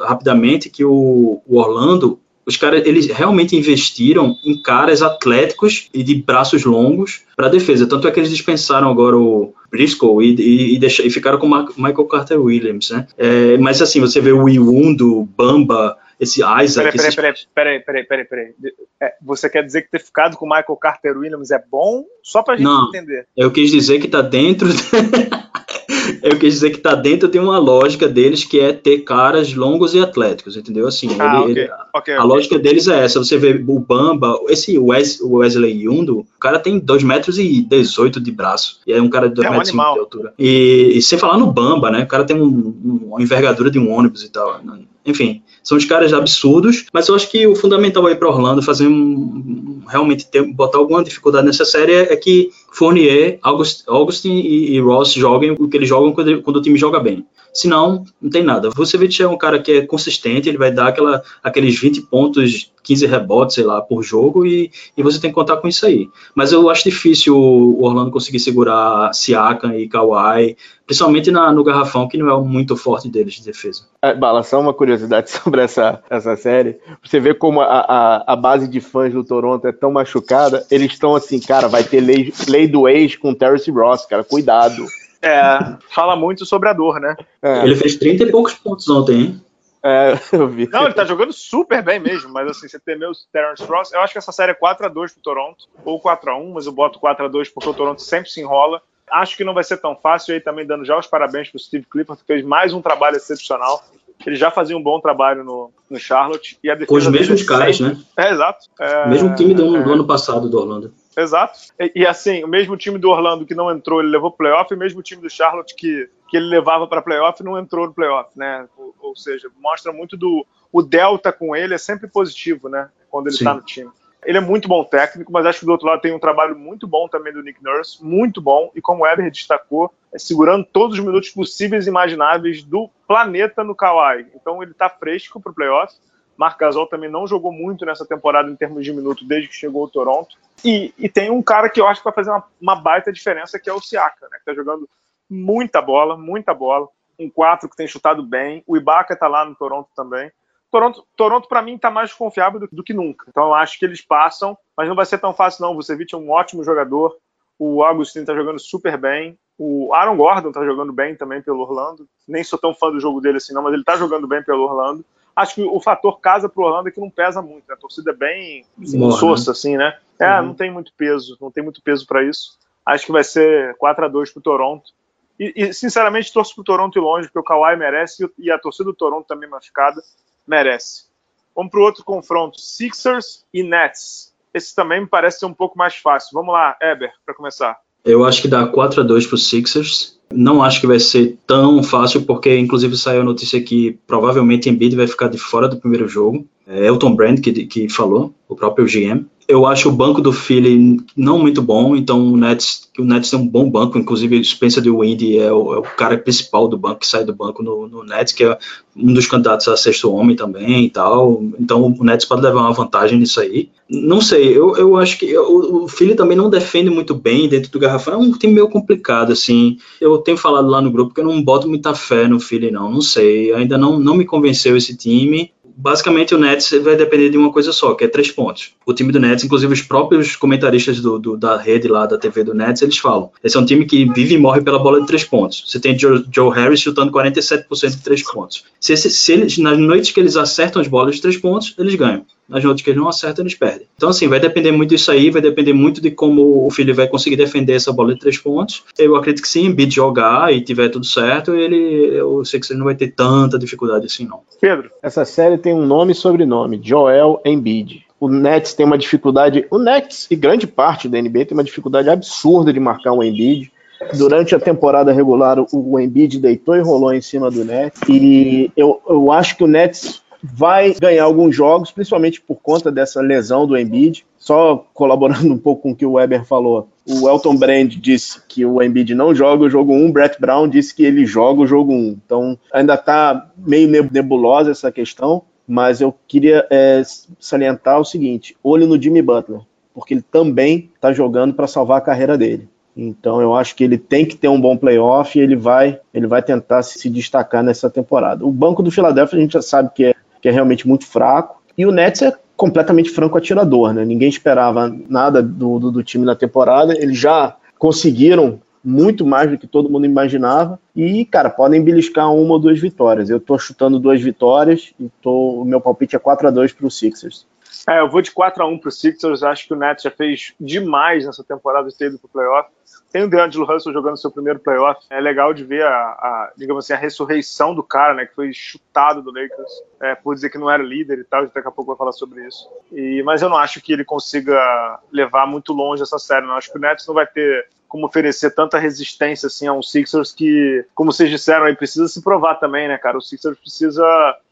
rapidamente que o, o Orlando os caras eles realmente investiram em caras atléticos e de braços longos para defesa. Tanto é que eles dispensaram agora o Briscoe e, e, e, e ficaram com Michael Carter Williams, né? É, mas assim, você vê o Iwundo, Bamba, esse Isaac. Peraí, peraí, peraí, peraí, peraí, peraí. É, você quer dizer que ter ficado com o Michael Carter Williams é bom? Só pra gente Não, entender. Eu quis dizer que tá dentro. eu quis dizer que tá dentro de uma lógica deles que é ter caras longos e atléticos, entendeu? Assim, ah, ele, okay. Ele, okay, a okay. lógica deles é essa. Você vê o Bamba, esse Wes, Wesley Yundo, o cara tem 2 metros e 18 de braço. E é um cara de 2 é um metros animal. de altura. E, e, sem falar no Bamba, né? O cara tem um, uma envergadura de um ônibus e tal. Enfim, são os caras absurdos, mas eu acho que o fundamental aí para Orlando fazer um, realmente ter, botar alguma dificuldade nessa série é, é que Fournier, August, Augustin e, e, Ross joguem o que eles jogam quando, quando o time joga bem. Senão, não tem nada. Vucevic é um cara que é consistente, ele vai dar aquela, aqueles 20 pontos, 15 rebotes, sei lá, por jogo, e, e você tem que contar com isso aí. Mas eu acho difícil o Orlando conseguir segurar Siakam e Kawhi, principalmente na, no garrafão, que não é muito forte deles de defesa. É, Bala, só uma curiosidade sobre essa, essa série. Você vê como a, a, a base de fãs do Toronto é tão machucada, eles estão assim, cara, vai ter lei, lei do ex com Terrence Ross, cara, cuidado. É, fala muito sobre a dor, né? É. Ele fez 30 e poucos pontos ontem, hein? É, eu vi. Não, ele tá jogando super bem mesmo, mas assim, você temeu o Terrence Ross, eu acho que essa série é 4x2 pro Toronto, ou 4x1, mas eu boto 4x2 porque o Toronto sempre se enrola. Acho que não vai ser tão fácil aí também dando já os parabéns pro Steve Clifford, que fez mais um trabalho excepcional. Ele já fazia um bom trabalho no, no Charlotte. E a Com os mesmos caras, né? É, exato. É, mesmo time do, é... do ano passado do Orlando. Exato. E, e, assim, o mesmo time do Orlando que não entrou, ele levou playoff, e o mesmo time do Charlotte que, que ele levava para playoff não entrou no playoff, né? Ou, ou, seja, mostra muito do. O delta com ele é sempre positivo, né? Quando ele está no time. Ele é muito bom técnico, mas acho que do outro lado tem um trabalho muito bom também do Nick Nurse, muito bom, e como o Weber destacou, é segurando todos os minutos possíveis e imagináveis do planeta no Kawhi. Então ele está fresco para o playoff. Marc Gasol também não jogou muito nessa temporada em termos de minutos desde que chegou ao Toronto. E, e tem um cara que eu acho que vai fazer uma, uma baita diferença, que é o Siaka, né? Que tá jogando muita bola, muita bola. Um 4 que tem chutado bem. O Ibaka tá lá no Toronto também. Toronto, Toronto para mim está mais confiável do, do, que nunca. Então eu acho que eles passam, mas não vai ser tão fácil não. O Vucevic é um ótimo jogador. O Augustin está jogando super bem. O Aaron Gordon está jogando bem também pelo Orlando. Nem sou tão fã do jogo dele assim não, mas ele está jogando bem pelo Orlando. Acho que o fator casa pro Orlando é que não pesa muito. Né? A torcida é bem insossa, assim, né? É, uhum. não tem muito peso, não tem muito peso para isso. Acho que vai ser 4 a 2 pro Toronto. E, e, sinceramente, torço pro Toronto e longe, porque o Kawhi merece e a torcida do Toronto também machucada merece. Vamos pro outro confronto: Sixers e Nets. Esse também me parece ser um pouco mais fácil. Vamos lá, Eber, para começar. Eu acho que dá 4 a 2 pro Sixers. Não acho que vai ser tão fácil, porque inclusive saiu a notícia que provavelmente Embiid vai ficar de fora do primeiro jogo. É Elton Brand que, que falou, o próprio GM. Eu acho o banco do Philly não muito bom, então o Nets, o Nets tem um bom banco, inclusive o Spencer de Windy é o, é o cara principal do banco, que sai do banco no, no, Nets, que é um dos candidatos a sexto homem também e tal. Então o Nets pode levar uma vantagem nisso aí. Não sei, eu, eu acho que o, o Philly também não defende muito bem dentro do garrafão. É um time meio complicado, assim. Eu tenho falado lá no grupo que eu não boto muita fé no Philly, não. Não sei, ainda não, não me convenceu esse time basicamente o Nets vai depender de uma coisa só, que é três pontos. O time do Nets, inclusive os próprios comentaristas do, do, da rede lá da TV do Nets, eles falam. Esse é um time que vive e morre pela bola de três pontos. Você tem Joe, Joe Harris chutando 47% de três pontos. Se, se eles, nas noites que eles acertam as bolas de três pontos, eles ganham nas noites que eles não acertam, eles perdem. Então, assim, vai depender muito disso aí, vai depender muito de como o Philly vai conseguir defender essa bola de três pontos. Eu acredito que se Embiid jogar e tiver tudo certo, ele, eu sei que ele não vai ter tanta dificuldade assim, não. Pedro, essa série tem um nome e sobrenome, Joel Embiid. O Nets tem uma dificuldade, o Nets e grande parte da NBA tem uma dificuldade absurda de marcar o Embiid. Durante a temporada regular, o Embiid deitou e rolou em cima do Nets. E eu, eu acho que o Nets vai ganhar alguns jogos, principalmente por conta dessa lesão do Embiid. Só colaborando um pouco com o que o Weber falou, o Elton Brand disse que o Embiid não joga o jogo 1, Brett Brown disse que ele joga o jogo 1. Então ainda está meio nebulosa essa questão, mas eu queria é, salientar o seguinte: olho no Jimmy Butler, porque ele também está jogando para salvar a carreira dele. Então eu acho que ele tem que ter um bom playoff e ele vai, ele vai tentar se destacar nessa temporada. O banco do Philadelphia a gente já sabe que é, que é realmente muito fraco. E o Nets é completamente franco atirador, né? Ninguém esperava nada do, do, do time na temporada. Eles já conseguiram muito mais do que todo mundo imaginava. E, cara, podem beliscar uma ou duas vitórias. Eu tô chutando duas vitórias e tô, o meu palpite é 4 a 2 para os Sixers. É, eu vou de 4 a 1 para os Sixers. Acho que o Nets já fez demais nessa temporada de ter ido para o playoff. Tem o DeAngelo Russell jogando seu primeiro playoff. É legal de ver a, a, digamos assim, a ressurreição do cara, né? Que foi chutado do Lakers é, por dizer que não era líder e tal. Daqui a pouco vai falar sobre isso. E, mas eu não acho que ele consiga levar muito longe essa série. Não acho que o Nets não vai ter como oferecer tanta resistência assim a um Sixers que, como vocês disseram, aí precisa se provar também, né, cara? O Sixers precisa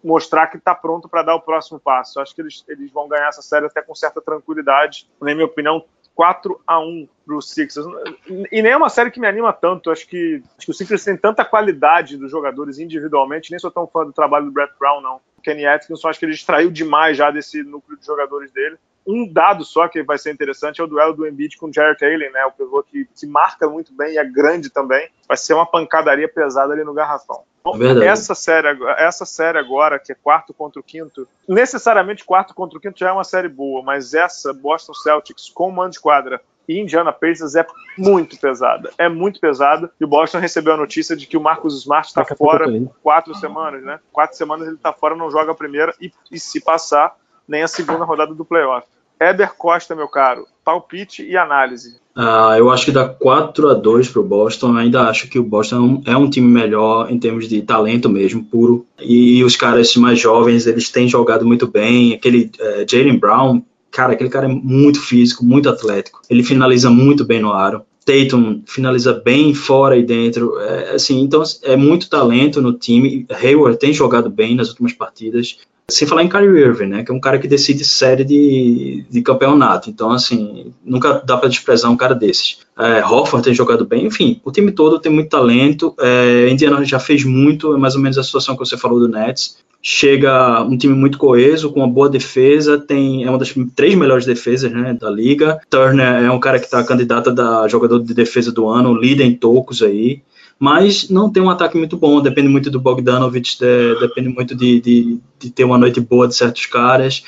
mostrar que está pronto para dar o próximo passo. Eu acho que eles, eles vão ganhar essa série até com certa tranquilidade. Na minha opinião, 4 a 1 para os Sixers. E nem é uma série que me anima tanto. Acho que, acho que o Sixers tem tanta qualidade dos jogadores individualmente. Nem sou tão fã do trabalho do Brett Brown, não. O Kenny Atkinson, acho que ele extraiu demais já desse núcleo de jogadores dele um dado só que vai ser interessante é o duelo do Embiid com o Jarrett Allen, né? O pivô que se marca muito bem e é grande também. Vai ser uma pancadaria pesada ali no garrafão. Então, essa série, essa série agora, que é quarto contra o quinto, necessariamente quarto contra o quinto já é uma série boa, mas essa Boston Celtics com mando de quadra e Indiana Pacers é muito pesada. É muito pesada. E o Boston recebeu a notícia de que o Marcus Smart está fora quatro semanas, né? Quatro semanas ele está fora, não joga a primeira e, e se passar, nem a segunda rodada do playoff. Éder Costa, meu caro, palpite e análise. Ah, eu acho que dá 4 a 2 para o Boston. Ainda acho que o Boston é um time melhor em termos de talento mesmo, puro. E os caras mais jovens, eles têm jogado muito bem. Aquele é, Jalen Brown, cara, aquele cara é muito físico, muito atlético. Ele finaliza muito bem no aro. Tatum finaliza bem fora e dentro. É, assim, então é muito talento no time. Hayward tem jogado bem nas últimas partidas. Sem falar em Kyrie Irving, né? Que é um cara que decide série de, de campeonato. Então, assim, nunca dá para desprezar um cara desses. É, Hoffman tem jogado bem, enfim, o time todo tem muito talento. É, Indiana já fez muito, é mais ou menos a situação que você falou do Nets. Chega um time muito coeso, com uma boa defesa, tem é uma das três melhores defesas né, da liga. Turner é um cara que está candidato a jogador de defesa do ano, líder em tocos aí mas não tem um ataque muito bom, depende muito do Bogdanovich, de, depende muito de, de, de, ter uma noite boa de certos caras.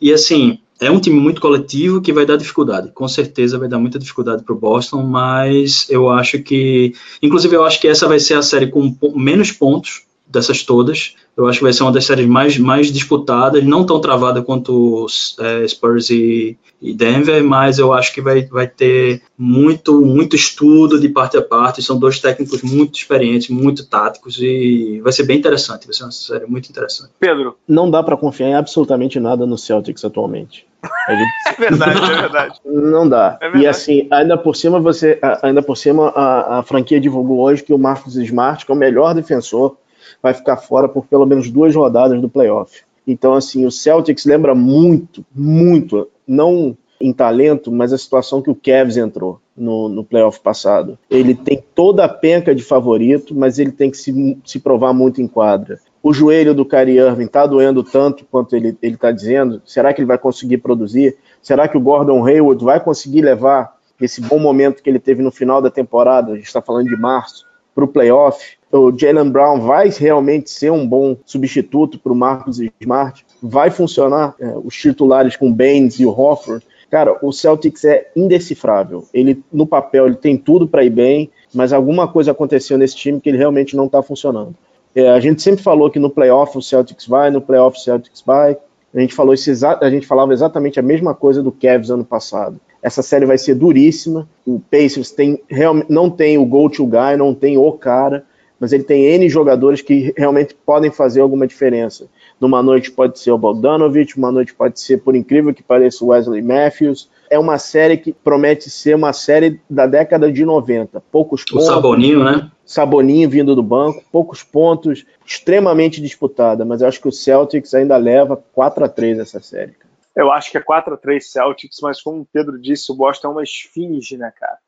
E assim, é um time muito coletivo que vai dar dificuldade, com certeza vai dar muita dificuldade para o Boston, mas eu acho que, inclusive, eu acho que essa vai ser a série com menos pontos dessas todas. Eu acho que vai ser uma das séries mais, mais disputadas, não tão travada quanto é, Spurs e, e, Denver, mas eu acho que vai, vai ter muito, muito estudo de parte a parte. São dois técnicos muito experientes, muito táticos e vai ser bem interessante. Vai ser uma série muito interessante. Pedro, não dá para confiar em absolutamente nada no Celtics atualmente. Gente... é verdade, é verdade. Não dá. É e assim, ainda por cima, você, ainda por cima, a, a franquia divulgou hoje que o Marcos Smart, que é o melhor defensor vai ficar fora por pelo menos duas rodadas do playoff. Então, assim, o Celtics lembra muito, muito, não em talento, mas a situação que o Cavs entrou no, no playoff passado. Ele tem toda a penca de favorito, mas ele tem que se, se provar muito em quadra. O joelho do Kyrie Irving está doendo tanto quanto ele está dizendo. Será que ele vai conseguir produzir? Será que o Gordon Hayward vai conseguir levar esse bom momento que ele teve no final da temporada? A gente está falando de março para o playoff o Jalen Brown vai realmente ser um bom substituto para o Marcos Smart? Vai funcionar é, os titulares com o Baines e o Hofford? Cara, o Celtics é indecifrável. Ele, no papel, ele tem tudo para ir bem, mas alguma coisa aconteceu nesse time que ele realmente não está funcionando. É, a gente sempre falou que no playoff o Celtics vai, no playoff o Celtics vai. A gente, falou a gente falava exatamente a mesma coisa do Cavs ano passado. Essa série vai ser duríssima. O Pacers tem, não tem o go-to guy, não tem o cara mas ele tem N jogadores que realmente podem fazer alguma diferença. Numa noite pode ser o Bogdanovich, uma noite pode ser, por incrível que pareça, o Wesley Matthews. É uma série que promete ser uma série da década de 90. Poucos pontos. O Saboninho, né? Saboninho vindo do banco, poucos pontos, extremamente disputada, mas eu acho que o Celtics ainda leva 4 a 3 essa série. Cara. Eu acho que é 4 a 3 Celtics, mas como o Pedro disse, o Boston é uma esfinge, né, cara?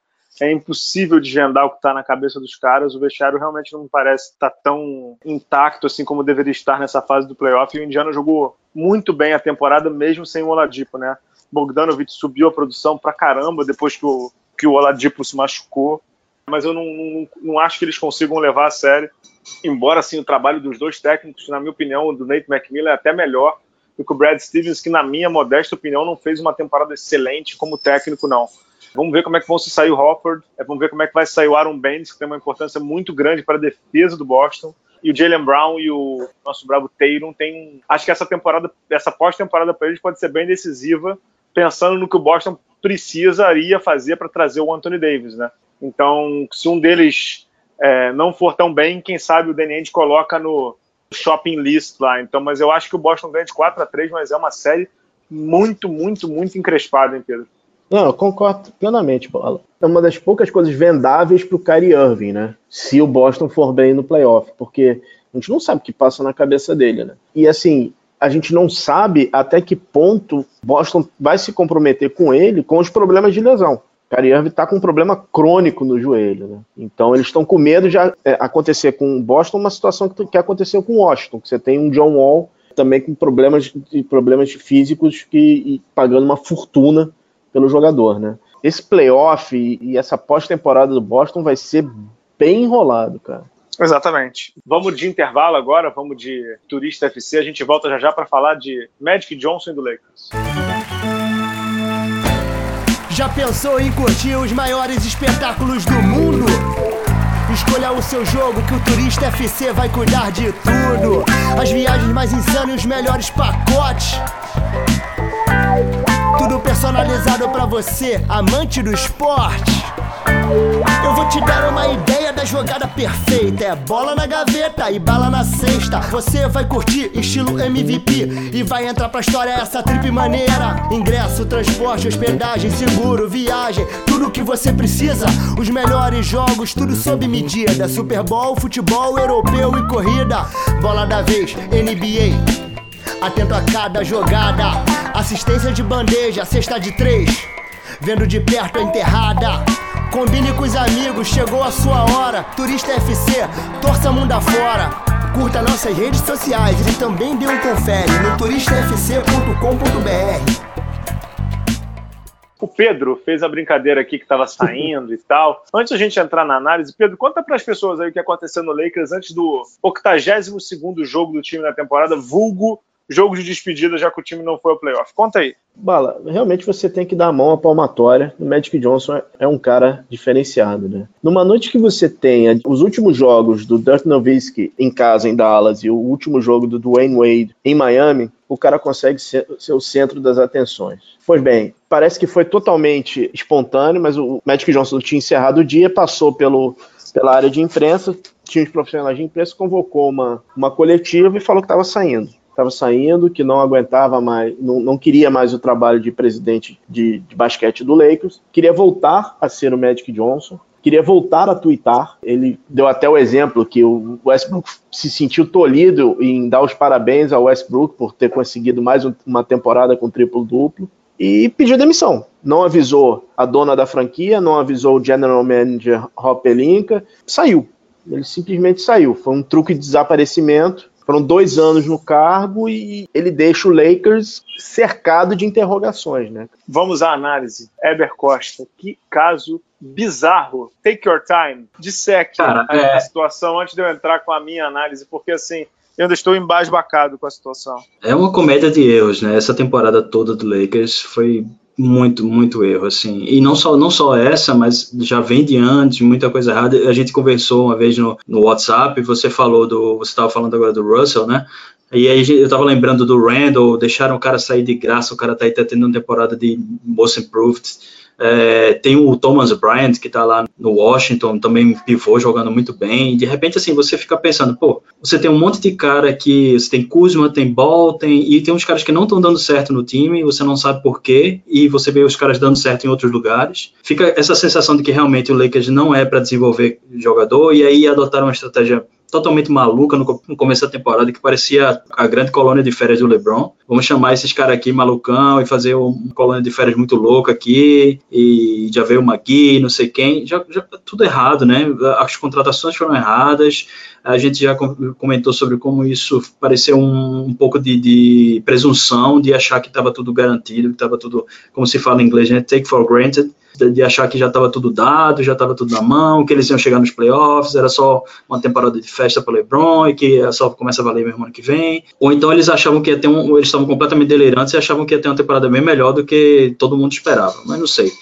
É impossível desvendar o que está na cabeça dos caras. O vestiário realmente não parece estar tá tão intacto assim como deveria estar nessa fase do playoff. E o Indiana jogou muito bem a temporada, mesmo sem o Oladipo, né? Bogdanovic subiu a produção pra caramba depois que o, que o Oladipo se machucou. Mas eu não, não, não acho que eles consigam levar a sério. Embora, assim, o trabalho dos dois técnicos, na minha opinião, do Nate McMillan é até melhor do que o Brad Stevens, que, na minha modesta opinião, não fez uma temporada excelente como técnico, não. Vamos ver como é que vão se sair o Hofford, é, vamos ver como é que vai sair o Aaron Baines, que tem uma importância muito grande para a defesa do Boston. E o Jalen Brown e o nosso bravo Tatum tem. Acho que essa temporada, essa pós-temporada para eles pode ser bem decisiva, pensando no que o Boston precisaria fazer para trazer o Anthony Davis, né? Então, se um deles é, não for tão bem, quem sabe o Danny coloca no, shopping list lá. Então, mas eu acho que o Boston ganha de 4 a 3 mas é uma série muito, muito, muito encrespada, hein, Pedro? Não, eu concordo plenamente, Bola. É uma das poucas coisas vendáveis para o Kyrie Irving, né? Se o Boston for bem no playoff, porque a gente não sabe o que passa na cabeça dele, né? E assim, a gente não sabe até que ponto Boston vai se comprometer com ele com os problemas de lesão. Kyrie Irving está com um problema crônico no joelho, né? Então eles estão com medo de é, acontecer com Boston uma situação que, aconteceu com Washington, que você tem um John Wall também com problemas, problemas físicos que, e pagando uma fortuna pelo jogador, né? Esse playoff e, e essa pós-temporada do Boston vai ser bem enrolado, cara. Exatamente. Vamos de intervalo agora, vamos de Turista FC. A gente volta já já para falar de Magic Johnson e do Lakers. Já pensou em curtir os maiores espetáculos do mundo? Escolha o seu jogo que o Turista FC vai cuidar de tudo. As viagens mais insanas e os melhores pacotes. Personalizado para você, amante do esporte. Eu vou te dar uma ideia da jogada perfeita. É bola na gaveta e bala na cesta. Você vai curtir estilo MVP e vai entrar pra história essa trip maneira. Ingresso, transporte, hospedagem, seguro, viagem, tudo que você precisa. Os melhores jogos, tudo sob medida. Super Bowl, futebol europeu e corrida. Bola da vez, NBA. Atento a cada jogada. Assistência de bandeja, cesta de três. Vendo de perto a enterrada. Combine com os amigos, chegou a sua hora. Turista FC, torça mundo afora. Curta nossas redes sociais e também dê um confere no turistafc.com.br. O Pedro fez a brincadeira aqui que estava saindo e tal. Antes da gente entrar na análise, Pedro, conta para as pessoas aí o que aconteceu no Lakers antes do 82 jogo do time na temporada, vulgo jogo de despedida, já que o time não foi ao playoff. Conta aí. Bala, realmente você tem que dar a mão à palmatória. O Magic Johnson é um cara diferenciado, né? Numa noite que você tenha os últimos jogos do Dirk Nowitzki em casa, em Dallas, e o último jogo do Dwayne Wade em Miami, o cara consegue ser, ser o centro das atenções. Pois bem, parece que foi totalmente espontâneo, mas o Magic Johnson tinha encerrado o dia, passou pelo, pela área de imprensa, tinha os profissionais de imprensa, convocou uma, uma coletiva e falou que estava saindo estava saindo, que não aguentava mais, não, não queria mais o trabalho de presidente de, de basquete do Lakers, queria voltar a ser o Magic Johnson, queria voltar a twittar. Ele deu até o exemplo que o Westbrook se sentiu tolhido em dar os parabéns ao Westbrook por ter conseguido mais uma temporada com triplo-duplo e pediu demissão. Não avisou a dona da franquia, não avisou o general manager Rob saiu. Ele simplesmente saiu. Foi um truque de desaparecimento foram dois anos no cargo e ele deixa o Lakers cercado de interrogações, né? Vamos à análise. Eber Costa, que caso bizarro. Take your time. Disseque Cara, a, é... a situação antes de eu entrar com a minha análise, porque assim, eu ainda estou embasbacado com a situação. É uma comédia de erros, né? Essa temporada toda do Lakers foi muito, muito erro, assim. E não só, não só essa, mas já vem de antes, muita coisa errada. A gente conversou uma vez no, no WhatsApp, você falou do. Você estava falando agora do Russell, né? E aí eu tava lembrando do Randall, deixaram o cara sair de graça, o cara tá aí tá tendo uma temporada de Most Improved. É, tem o Thomas Bryant, que está lá no Washington, também pivô, jogando muito bem. De repente, assim, você fica pensando, pô, você tem um monte de cara que. Você tem Kuzma, tem Ball, tem, e tem uns caras que não estão dando certo no time, você não sabe por quê, e você vê os caras dando certo em outros lugares. Fica essa sensação de que realmente o Lakers não é para desenvolver jogador, e aí adotaram uma estratégia totalmente maluca no, começo da temporada, que parecia a grande colônia de férias do LeBron. Vamos chamar esses caras aqui malucão e fazer uma colônia de férias muito louca aqui, e já veio o McGee, não sei quem, já, já tudo errado, né? As contratações foram erradas, a gente já comentou sobre como isso pareceu um, um pouco de, de, presunção, de achar que estava tudo garantido, que estava tudo, como se fala em inglês, né? Take for granted de achar que já estava tudo dado, já estava tudo na mão, que eles iam chegar nos playoffs, era só uma temporada de festa para LeBron e que só começa a valer mesmo ano que vem. Ou então eles achavam que ia ter um, eles estavam completamente delirantes e achavam que ia ter uma temporada bem melhor do que todo mundo esperava, mas não sei.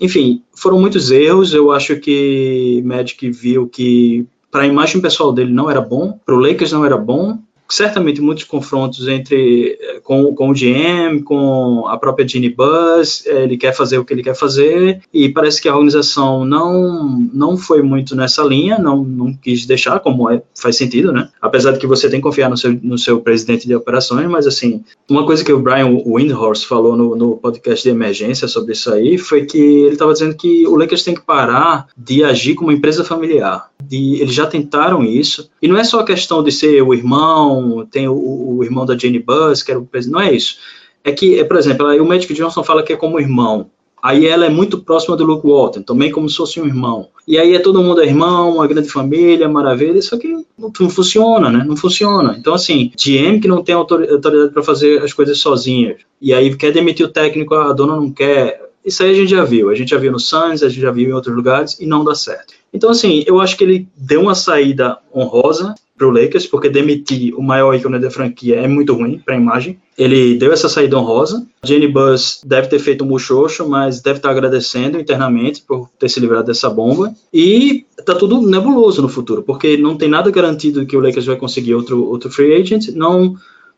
Enfim, foram muitos erros. Eu acho que Magic viu que para a imagem pessoal dele não era bom, para o Lakers não era bom, certamente muitos confrontos entre eh, com, com o GM, com a própria Ginny Buzz, eh, ele quer fazer o que ele quer fazer e parece que a organização não não foi muito nessa linha, não, não quis deixar, como é, faz sentido, né? Apesar de que você tem que confiar no seu, no seu presidente de operações, mas assim, uma coisa que o Brian Windhorst falou no, no podcast de emergência sobre isso aí foi que ele estava dizendo que o Lakers tem que parar de agir como empresa familiar. De, eles já tentaram isso, e não é só a questão de ser o irmão, tem o, o irmão da Jane Buzz, que era o presidente, não é isso. É que, é, por exemplo, o Magic Johnson fala que é como irmão. Aí ela é muito próxima do Luke Walton, também como se fosse um irmão. E aí é todo mundo é irmão, uma grande família, maravilha, isso aqui não, não funciona, né? Não funciona. Então, assim, GM que não tem autoridade para fazer as coisas sozinhas, e aí quer demitir o técnico, a dona não quer. Isso aí a gente já viu. A gente já viu no Suns, a gente já viu em outros lugares, e não dá certo. Então, assim, eu acho que ele deu uma saída honrosa, para o Lakers, porque demitir o maior ícone da franquia é muito ruim para a imagem. Ele deu essa saída honrosa. Jenny Buss deve ter feito um muxoxo, mas deve estar agradecendo internamente por ter se livrado dessa bomba. E tá tudo nebuloso no futuro, porque não tem nada garantido que o Lakers vai conseguir outro, outro free agent. Não,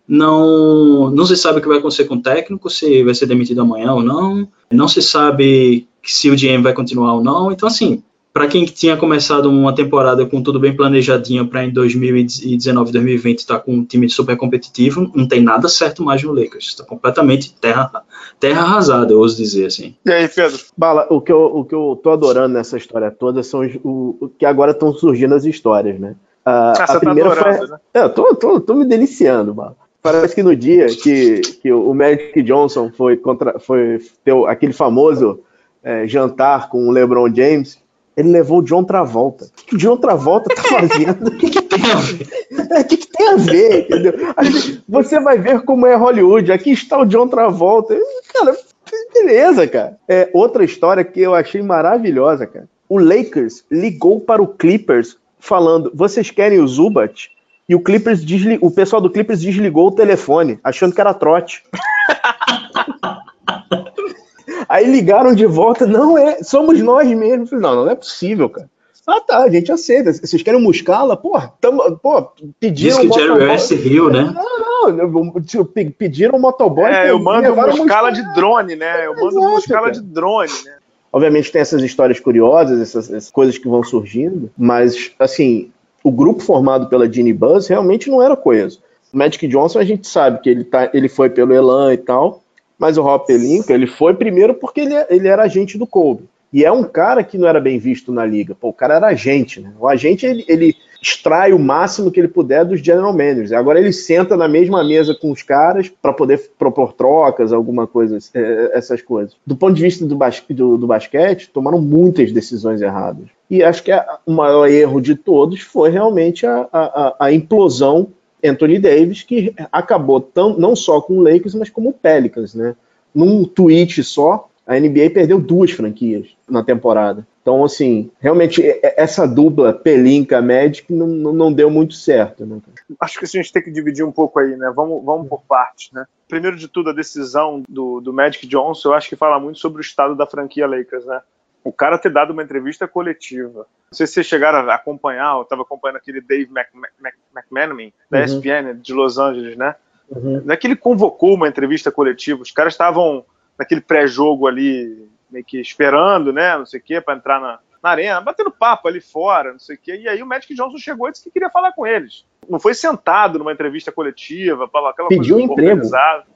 não, não se sabe o que vai acontecer com o técnico, se vai ser demitido amanhã ou não. Não se sabe se o GM vai continuar ou não. Então, assim, para quem tinha começado uma temporada com tudo bem planejadinho para em 2019, 2020 estar tá com um time super competitivo, não tem nada certo mais no Lakers. Está completamente terra, terra arrasada, eu ouso dizer assim. E aí, Pedro? Bala, o que eu, o que eu tô adorando nessa história toda são os, o, o que agora estão surgindo as histórias, né? Ah, a tá primeira tá adorando, foi... né? É, eu tô, tô, tô me deliciando, Bala. Parece que no dia que, que o Magic Johnson foi, contra, foi ter aquele famoso é, jantar com o LeBron James, ele levou o John Travolta. O que o John Travolta tá fazendo? O que, que tem a ver? É, o que, que tem a ver, entendeu? você vai ver como é Hollywood. Aqui está o John Travolta. Cara, beleza, cara. É outra história que eu achei maravilhosa, cara. O Lakers ligou para o Clippers falando: vocês querem o Zubat? E o Clippers desli... o pessoal do Clippers desligou o telefone, achando que era trote. Aí ligaram de volta, não é, somos nós mesmos. Não, não é possível, cara. Ah, tá, a gente aceita. Vocês querem um Muscala? Porra, tamo, pô, pediram Diz que o Jerry West riu, né? Não, não, pediram um motoboy. É, eu mando Muscala de drone, né? Eu mando Muscala de drone, né? Obviamente tem essas histórias curiosas, essas, essas, coisas que vão surgindo, mas, assim, o grupo formado pela Ginny Buzz realmente não era coeso. O Magic Johnson a gente sabe que ele, tá, ele foi pelo Elan e tal, mas o Rob Pelinka, ele foi primeiro porque ele, ele era agente do Kobe. E é um cara que não era bem visto na liga. Pô, o cara era agente, né? O agente, ele, ele extrai o máximo que ele puder dos general managers. Agora ele senta na mesma mesa com os caras para poder propor trocas, alguma coisa, é, essas coisas. Do ponto de vista do, bas do, do, basquete, tomaram muitas decisões erradas. E acho que a, o maior erro de todos foi realmente a, a, a implosão Anthony Davis, que acabou tão, não só com o Lakers, mas como o Pelicans, né? Num tweet só, a NBA perdeu duas franquias na temporada. Então, assim, realmente, essa dupla Pelinka-Magic não, não deu muito certo, né? Acho que a gente tem que dividir um pouco aí, né? Vamos, vamos por partes, né? Primeiro de tudo, a decisão do, do Magic Johnson, eu acho que fala muito sobre o estado da franquia Lakers, né? O cara ter dado uma entrevista coletiva. Não sei se vocês chegaram a acompanhar, eu estava acompanhando aquele Dave McManaman, da uhum. ESPN de Los Angeles, né? Uhum. Não é que ele convocou uma entrevista coletiva, os caras estavam naquele pré-jogo ali, meio que esperando, né? Não sei o quê, para entrar na, na arena, batendo papo ali fora, não sei o quê. E aí o Magic Johnson chegou e disse que queria falar com eles. Não foi sentado numa entrevista coletiva, aquela Pediu coisa emprego.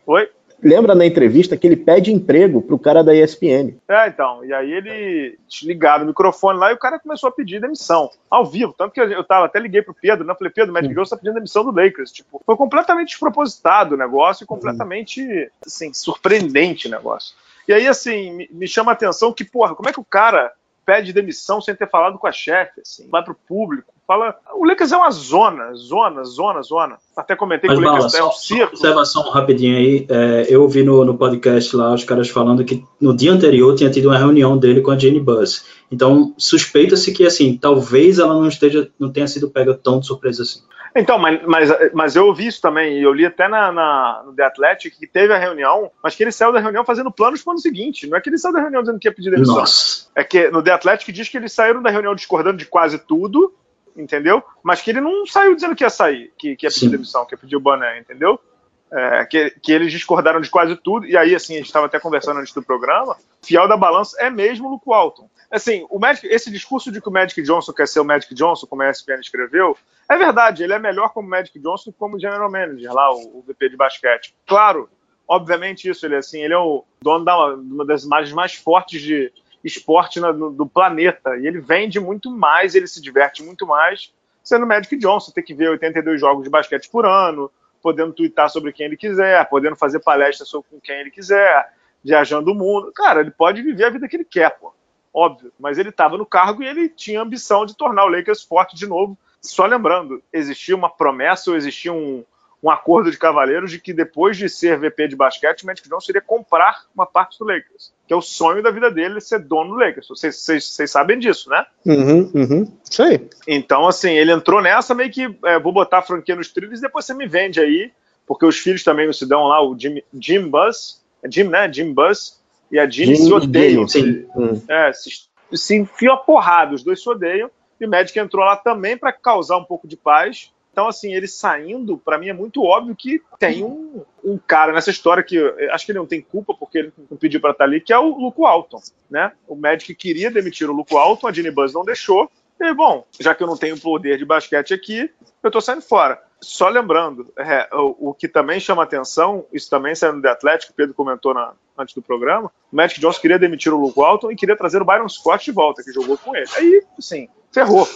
Oi? Lembra na entrevista que ele pede emprego pro cara da ESPN? É, então. E aí ele desligaram o microfone lá e o cara começou a pedir demissão. Ao vivo. Tanto que eu tava, até liguei pro Pedro, né? Falei, Pedro, o Magic Johnson tá pedindo demissão do Lakers. Tipo, foi completamente despropositado o negócio e completamente, assim, surpreendente o negócio. E aí, assim, me, me chama a atenção que, porra, como é que o cara pede demissão sem ter falado com a chefe, assim, vai pro público, fala. O Lakers é uma zona, zona, zona, zona. Até comentei Mas, que o Lakers é um circo. Observação rapidinho aí. É, eu ouvi no, no podcast lá os caras falando que no dia anterior tinha tido uma reunião dele com a Jenny Buzz. Então, suspeita-se que, assim, talvez ela não esteja, não tenha sido pega tão de surpresa assim. Então, mas, mas, mas eu ouvi isso também, e eu li até na, na, no The Athletic que teve a reunião, mas que ele saiu da reunião fazendo planos para o ano seguinte. Não é que ele saiu da reunião dizendo que ia pedir demissão. Nossa. É que no The Athletic diz que eles saíram da reunião discordando de quase tudo, entendeu? Mas que ele não saiu dizendo que ia sair, que, que ia pedir Sim. demissão, que ia pedir o boné, entendeu? É, que, que, eles discordaram de quase tudo, e aí, assim, a gente estava até conversando antes do programa, fiel da balança é mesmo o Luke Walton. Assim, o Magic, esse discurso de que o Magic Johnson quer ser o Magic Johnson, como a ESPN escreveu, é verdade, ele é melhor como Magic Johnson que como General Manager, lá, o, o VP de basquete. Claro, obviamente isso, ele, assim, ele é o dono da uma das imagens mais fortes de esporte na, no, do planeta, e ele vende muito mais, ele se diverte muito mais sendo Magic Johnson, ter que ver 82 jogos de basquete por ano, podendo twittar sobre quem ele quiser, podendo fazer palestras sobre com quem ele quiser, viajando o mundo. Cara, ele pode viver a vida que ele quer, pô. Óbvio. Mas ele estava no cargo e ele tinha a ambição de tornar o Lakers forte de novo. Só lembrando, existia uma promessa ou existia um, um acordo de cavaleiros de que depois de ser VP de basquete, o Magic Johnson iria comprar uma parte do Lakers. Que é o sonho da vida dele ser dono do Lakers. Vocês sabem disso, né? Uhum, uhum. Sei. Então, assim, ele entrou nessa meio que é, vou botar a franquia nos trilhos e depois você me vende aí, porque os filhos também não se dão lá, o Jim, Jim Buzz, é Jim, né? Jim Buzz e a Jeannie se odeiam. Se, hum. é, se, se enfiam a porrada, os dois se odeiam. E o Magic entrou lá também para causar um pouco de paz então, assim, ele saindo, para mim é muito óbvio que tem um, um cara nessa história que acho que ele não tem culpa porque ele não pediu para estar tá ali, que é o Luco Alton, né? O Magic queria demitir o Luco Alton, a Jenny Buzz não deixou. E, bom, já que eu não tenho poder de basquete aqui, eu tô saindo fora. Só lembrando, é, o, o, que também chama atenção, isso também no The Atlético, Pedro comentou na, antes do programa, o Magic Johnson queria demitir o Luke Walton e queria trazer o Byron Scott de volta, que jogou com ele. Aí, assim, ferrou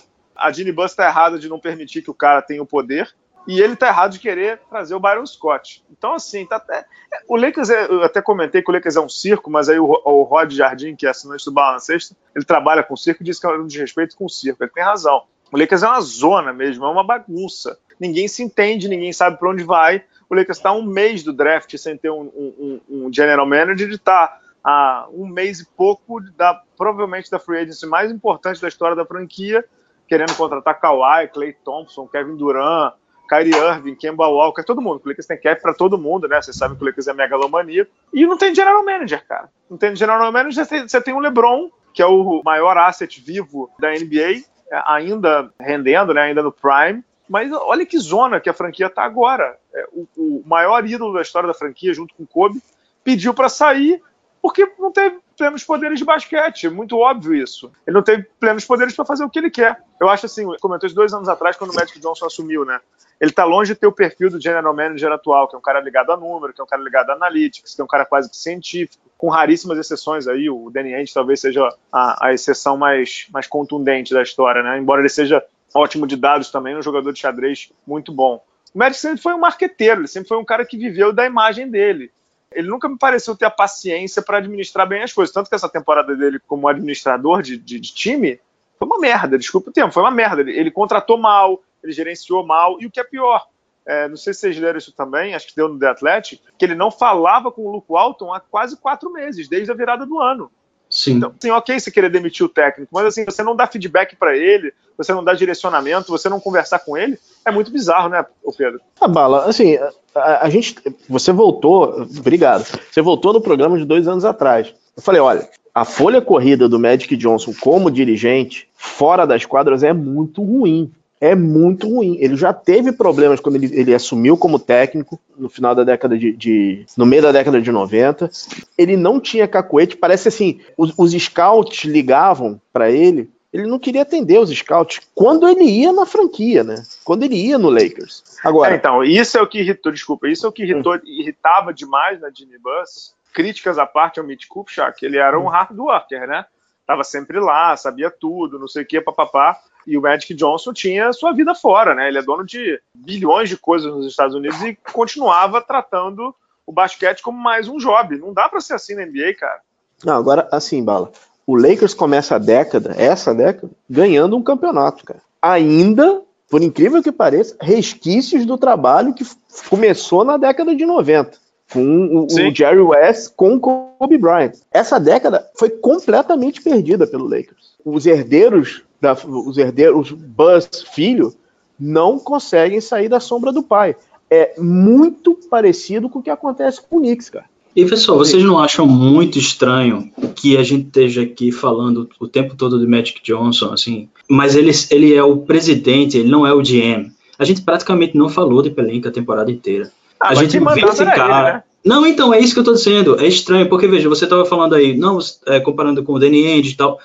a Ginny Bus está errada de não permitir que o cara tenha o poder e ele tá errado de querer trazer o Byron Scott. Então, assim, tá até. O Lakers, é, eu até comentei que o Lakers é um circo, mas aí o, o Rod Jardim, que é assinante do Balancesta, ele trabalha com circo e diz que é um desrespeito com o circo. Ele tem razão. O Lakers é uma zona mesmo, é uma bagunça. Ninguém se entende, ninguém sabe para onde vai. O Lakers está um mês do draft sem ter um, um, um general manager e está há um mês e pouco da provavelmente da free agency mais importante da história da franquia querendo contratar Kawhi, Clay Thompson, Kevin Durant, Kyrie Irving, Kemba Walker, todo mundo. O Lakers tem cap para todo mundo, né? Vocês sabem que o Lakers é megalomania. E não tem general manager, cara. Não tem general manager, você tem, o LeBron, que é o maior asset vivo da NBA, é, ainda rendendo, né? Ainda no prime. Mas olha que zona que a franquia tá agora. É, o, o maior ídolo da história da franquia, junto com o Kobe, pediu para sair porque não teve plenos poderes de basquete, é muito óbvio isso. Ele não teve plenos poderes para fazer o que ele quer. Eu acho assim, comentou isso dois anos atrás, quando o Magic Johnson assumiu, né? Ele está longe de ter o perfil do general manager atual, que é um cara ligado a número, que é um cara ligado a analytics, que é um cara quase que científico, com raríssimas exceções aí, o Danny Ainge talvez seja a, a exceção mais, mais contundente da história, né? Embora ele seja ótimo de dados também, um jogador de xadrez muito bom. O Magic sempre foi um marqueteiro, ele sempre foi um cara que viveu da imagem dele ele nunca me pareceu ter a paciência para administrar bem as coisas. Tanto que essa temporada dele como administrador de, de, de time foi uma merda, desculpa o tempo, foi uma merda. Ele, ele, contratou mal, ele gerenciou mal, e o que é pior, é, não sei se vocês leram isso também, acho que deu no The Athletic, que ele não falava com o Luke Walton há quase quatro meses, desde a virada do ano. Sim. Então, assim, ok você querer demitir o técnico, mas assim, você não dá feedback para ele, você não dá direcionamento, você não conversar com ele, é muito bizarro, né, Pedro? A bala, assim, a, a, gente, você voltou, obrigado, você voltou no programa de dois anos atrás. Eu falei, olha, a folha corrida do Magic Johnson como dirigente, fora das quadras, é muito ruim. É muito ruim. Ele já teve problemas quando ele, ele assumiu como técnico no final da década de, de, no meio da década de 90. Ele não tinha cacuete, parece assim, os, os scouts ligavam para ele, ele não queria atender os scouts quando ele ia na franquia, né? Quando ele ia no Lakers. Agora, é, então, isso é o que irritou, desculpa, isso é o que irritou, hum. irritava demais na Jimmy Bus. Críticas à parte ao Mitch Kupchak, ele era um hum. hard worker, né? Tava sempre lá, sabia tudo, não sei o que, papapá. E o Magic Johnson tinha sua vida fora, né? Ele é dono de bilhões de coisas nos Estados Unidos e continuava tratando o basquete como mais um job. Não dá para ser assim na NBA, cara. Não, agora assim, Bala. O Lakers começa a década, essa década, ganhando um campeonato, cara. Ainda, por incrível que pareça, resquícios do trabalho que começou na década de 90 com o, o, Jerry West com o Kobe Bryant. Essa década foi completamente perdida pelo Lakers. Os herdeiros da, os herdeiros, Buzz filho, não conseguem sair da sombra do pai. É muito parecido com o que acontece com o Knicks, cara. E pessoal, vocês não acham muito estranho que a gente esteja aqui falando o tempo todo de Magic Johnson, assim, mas ele, ele é o presidente, ele não é o GM. A gente praticamente não falou de Pelinka a temporada inteira. Ah, a gente vê esse cara. Ele, né? Não, então, é isso que eu tô dizendo. É estranho, porque veja, você tava falando aí, não, é, comparando com o Danny Ainge e tal.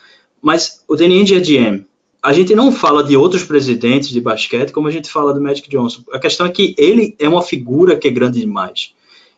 Mas o Ainge é GM. A gente não fala de outros presidentes de basquete como a gente fala do Magic Johnson. A questão é que ele é uma figura que é grande demais.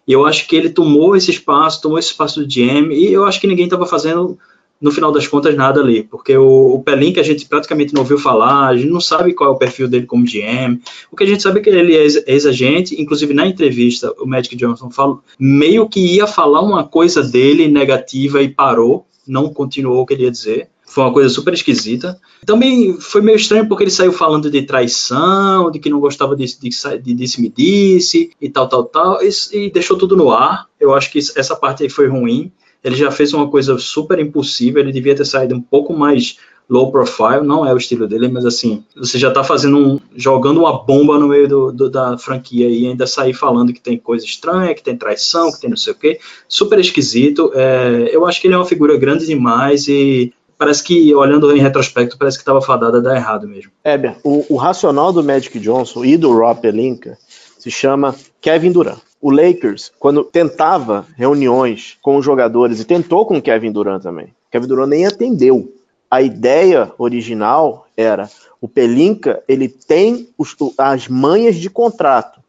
E eu acho que ele tomou esse espaço, tomou esse espaço do GM, e eu acho que ninguém estava fazendo, no final das contas, nada ali. Porque o, o Pelin, que a gente praticamente não ouviu falar, a gente não sabe qual é o perfil dele como GM. O que a gente sabe é que ele é ex-agente, inclusive na entrevista, o Magic Johnson falou, meio que ia falar uma coisa dele negativa e parou, não continuou o que ele ia dizer. Foi uma coisa super esquisita. Também foi meio estranho porque ele saiu falando de traição, de que não gostava de, de, disse-me-disse e tal, tal, tal, e, e, deixou tudo no ar. Eu acho que essa parte aí foi ruim. Ele já fez uma coisa super impulsiva, ele devia ter saído um pouco mais low profile, não é o estilo dele, mas assim, você já tá fazendo um, jogando uma bomba no meio do, do, da franquia e ainda sair falando que tem coisa estranha, que tem traição, que tem não sei o que, super esquisito. É, eu acho que ele é uma figura grande demais e parece que, olhando em retrospecto, parece que estava fadada a dar errado mesmo. Éber, o, o racional do Magic Johnson e do Rob Pelinka se chama Kevin Durant. O Lakers, quando tentava reuniões com os jogadores, e tentou com o Kevin Durant também, Kevin Durant nem atendeu. A ideia original era o Pelinka ele tem os, as manhas de contrato.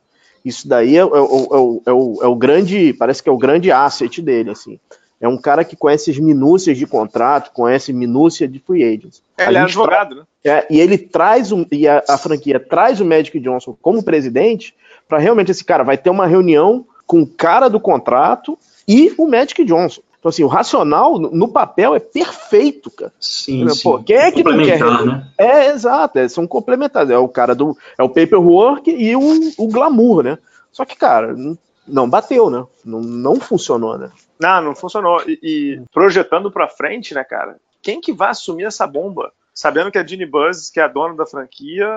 Isso daí é, é, é, é, o, é o grande, parece que é o grande asset dele, assim. É um cara que conhece as minúcias de contrato, conhece minúcia de free agents. É, ele é advogado, né? É, e ele traz um, e a, a, franquia traz o Magic Johnson como presidente para realmente esse cara vai ter uma reunião com o cara do contrato e o Magic Johnson. Então, assim, o racional no papel é perfeito, cara. Sim, Pô, sim. Quem é que não quer? Né? É, exato, é, são complementares. É o cara do. É o paperwork e o, o glamour, né? Só que, cara, não bateu, né? Não, não funcionou, né? Não, não funcionou. E, e projetando para frente, né, cara? Quem que vai assumir essa bomba? Sabendo que a Ginny Buzz, que é a dona da franquia.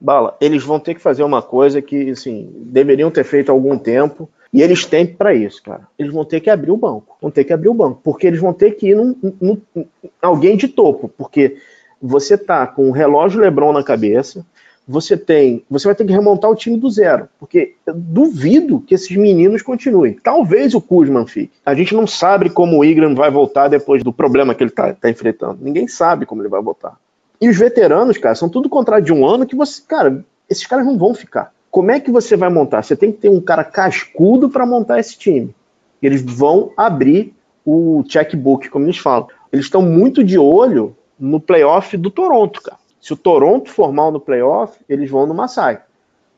Bala, eles vão ter que fazer uma coisa que, assim, deveriam ter feito há algum tempo. E eles têm para isso, cara. Eles vão ter que abrir o banco. Vão ter que abrir o banco. Porque eles vão ter que ir num, num, num alguém de topo. Porque você tá com o relógio Lebron na cabeça, você tem, você vai ter que remontar o time do zero, porque duvido que esses meninos continuem. Talvez o Kuzman fique. A gente não sabe como o Igram vai voltar depois do problema que ele está tá enfrentando. Ninguém sabe como ele vai voltar. E os veteranos, cara, são tudo contrato de um ano que você, cara, esses caras não vão ficar. Como é que você vai montar? Você tem que ter um cara cascudo para montar esse time. Eles vão abrir o checkbook, como eles falam. Eles estão muito de olho no playoff do Toronto, cara. Se o Toronto for mal no playoff, eles vão no Masai.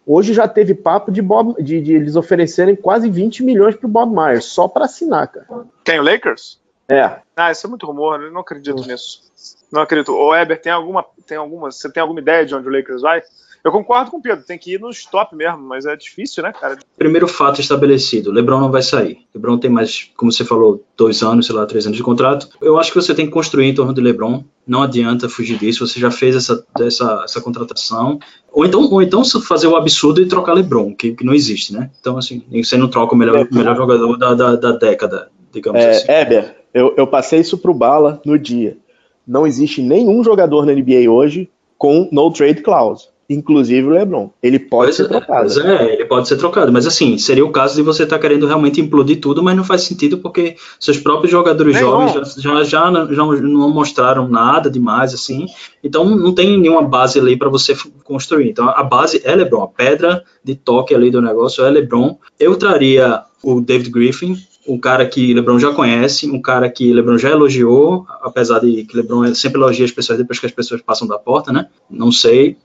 Hoje já teve papo de, Bob, de, de eles oferecerem quase 20 milhões pro Bob Myers, só para assinar, cara. Tem o Lakers? É. Ah, isso é muito rumor, eu não acredito nisso. Não acredito. Ô, Eber, tem alguma, tem alguma, você tem alguma ideia de onde o Lakers vai? Eu concordo com o Pedro, tem que ir nos top mesmo, mas é difícil, né, cara? Primeiro fato estabelecido: LeBron não vai sair. LeBron tem mais, como você falou, dois anos, sei lá, três anos de contrato. Eu acho que você tem que construir em torno do LeBron. Não adianta fugir disso. Você já fez essa, essa, essa contratação. Ou então, ou então fazer o absurdo e trocar LeBron, que, que não existe, né? Então, assim, você não troca o melhor, o melhor jogador da, da, da década, digamos é, assim. Eber, eu, eu passei isso pro Bala no dia. Não existe nenhum jogador na NBA hoje com no trade clause inclusive o LeBron. Ele pode pois ser é, trocado. Pois é, ele pode ser trocado. Mas assim, seria o caso de você estar tá querendo realmente implodir tudo, mas não faz sentido porque seus próprios jogadores jovens já, já, já, já, não mostraram nada demais, assim. Então não tem nenhuma base ali para você construir. Então a base é LeBron. A pedra de toque ali do negócio é LeBron. Eu traria o David Griffin, um cara que LeBron já conhece, um cara que LeBron já elogiou, apesar de que LeBron sempre elogia as pessoas depois que as pessoas passam da porta, né? Não sei, é,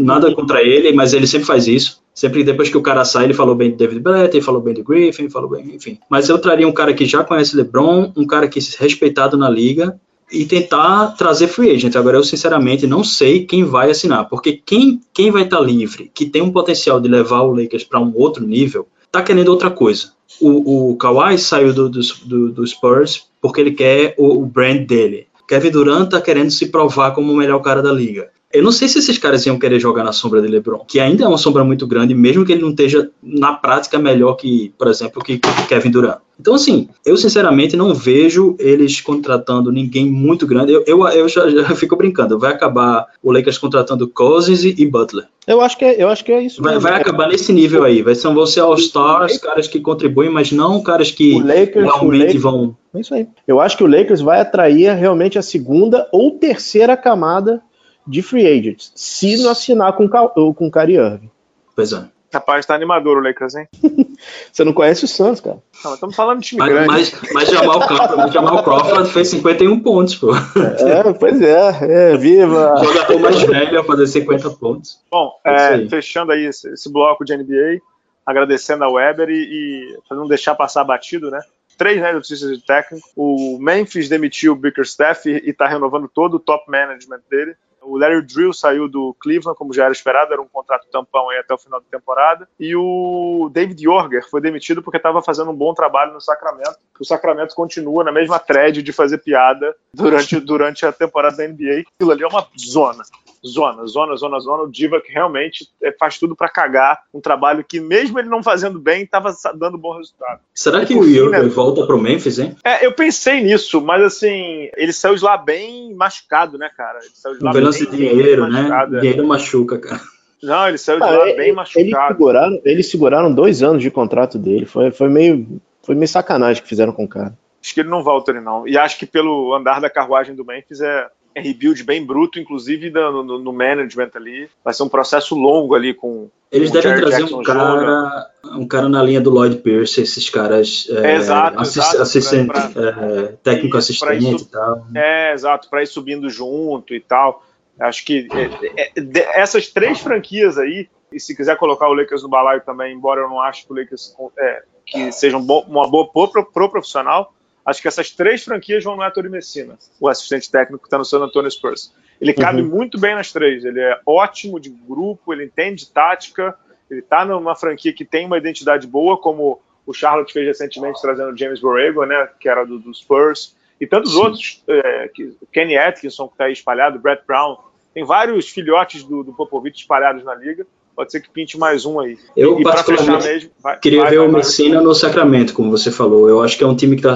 nada contra ele, mas ele sempre faz isso. Sempre depois que o cara sai, ele falou bem de David Blatt, ele falou bem de Griffin, falou bem, enfim. Mas eu traria um cara que já conhece LeBron, um cara que é respeitado na liga e tentar trazer free agent. Agora eu sinceramente não sei quem vai assinar, porque quem quem vai estar livre, que tem um potencial de levar o Lakers para um outro nível, tá querendo outra coisa. O, o Kawhi saiu do, do, do Spurs porque ele quer o, o brand dele. Kevin Durant tá querendo se provar como o melhor cara da liga. Eu não sei se esses caras iam querer jogar na sombra de LeBron, que ainda é uma sombra muito grande, mesmo que ele não esteja na prática melhor que, por exemplo, que Kevin Durant. Então, assim, eu sinceramente não vejo eles contratando ninguém muito grande. Eu, eu, eu já, já, fico brincando. Vai acabar o Lakers contratando Cousins e, Butler. Eu acho que é, eu acho que é isso. Vai, vai acabar nesse nível aí. Vai ser você All-Stars, caras que contribuem, mas não caras que Lakers, realmente vão. É isso aí. Eu acho que o Lakers vai atrair realmente a segunda ou terceira camada de free agents, se não assinar com, com o Kyrie Irving. Pois é. Rapaz, tá animador o Lakers, hein? Você não conhece o Santos, cara. Não, estamos falando de time mas, grande. Mas, mas Jamal, Crawford, Jamal Crawford fez 51 pontos, pô. É, pois é, é, viva! O jogador mais velho a fazer 50 pontos. Bom, é, é fechando aí esse, esse, bloco de NBA, agradecendo a Weber e, e não deixar passar batido, né? Três né, notícias de técnico. O Memphis demitiu o Bickerstaff e está renovando todo o top management dele. O Larry Drill saiu do Cleveland, como já era esperado, era um contrato tampão aí até o final da temporada. E o David Yorger foi demitido porque estava fazendo um bom trabalho no Sacramento. O Sacramento continua na mesma thread de fazer piada durante, durante a temporada da NBA. Aquilo ali é uma zona zona, zona, zona, zona. O Diva que realmente é, faz tudo para cagar um trabalho que, mesmo ele não fazendo bem, estava dando bom resultado. Será que o Yorger né, volta pro Memphis, hein? É, eu pensei nisso, mas assim, ele saiu de lá bem machucado, né, cara? Ele saiu de lá bem, de dinheiro, né? Machucado, é. Dinheiro machuca, cara. Não, ele saiu de ah, lá bem machucado. Eles seguraram, eles seguraram dois anos de contrato dele. Foi, foi, meio, foi meio sacanagem que fizeram com o cara. Acho que ele não volta ali, não. E acho que pelo andar da carruagem do Memphis é, é rebuild bem bruto, inclusive no, no, no, management ali. Vai ser um processo longo ali com. Eles devem trazer Jackson um cara, um cara na linha do Lloyd Pierce, esses caras. É, exato, assis, exato, assistente, pra, pra, é, técnico assistente e tal. É, exato, para ir subindo junto e tal. Acho que é, é, essas três franquias aí, e se quiser colocar o Lakers no balaio também, embora eu não ache que o Lakers é, que seja um bo, uma boa pro, pro profissional, Acho que essas três franquias vão no Héctor Messina, o assistente técnico que está no San Antonio Spurs. Ele cabe uhum. muito bem nas três. Ele é ótimo de grupo, ele entende tática, ele está numa franquia que tem uma identidade boa, como o Charlotte fez recentemente trazendo o James Borrego, né, que era do, do Spurs, e tantos Sim. outros, é, que, Kenny Atkinson, que está aí espalhado, Brett Brown, tem vários filhotes do, do Popovich espalhados na liga. Pode ser que pinte mais um aí. Eu, e, particularmente, mesmo, vai, queria vai, ver vai, o Messina no Sacramento, como você falou. Eu acho que é um time que está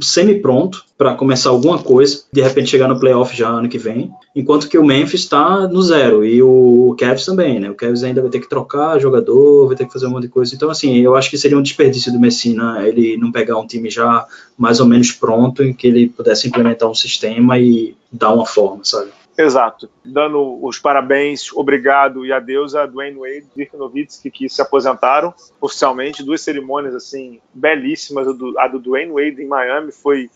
semi-pronto para começar alguma coisa, de repente chegar no playoff já ano que vem, enquanto que o Memphis está no zero, e o Cavs também, né? O Cavs ainda vai ter que trocar jogador, vai ter que fazer um monte de coisa. Então, assim, eu acho que seria um desperdício do Messina ele não pegar um time já mais ou menos pronto, em que ele pudesse implementar um sistema e dar uma forma, sabe? Exato. Dando os parabéns, obrigado e adeus a Dwayne Wade e Dirk Nowitzki, que se aposentaram oficialmente. Duas cerimônias assim belíssimas. A do Dwayne Wade em Miami foi,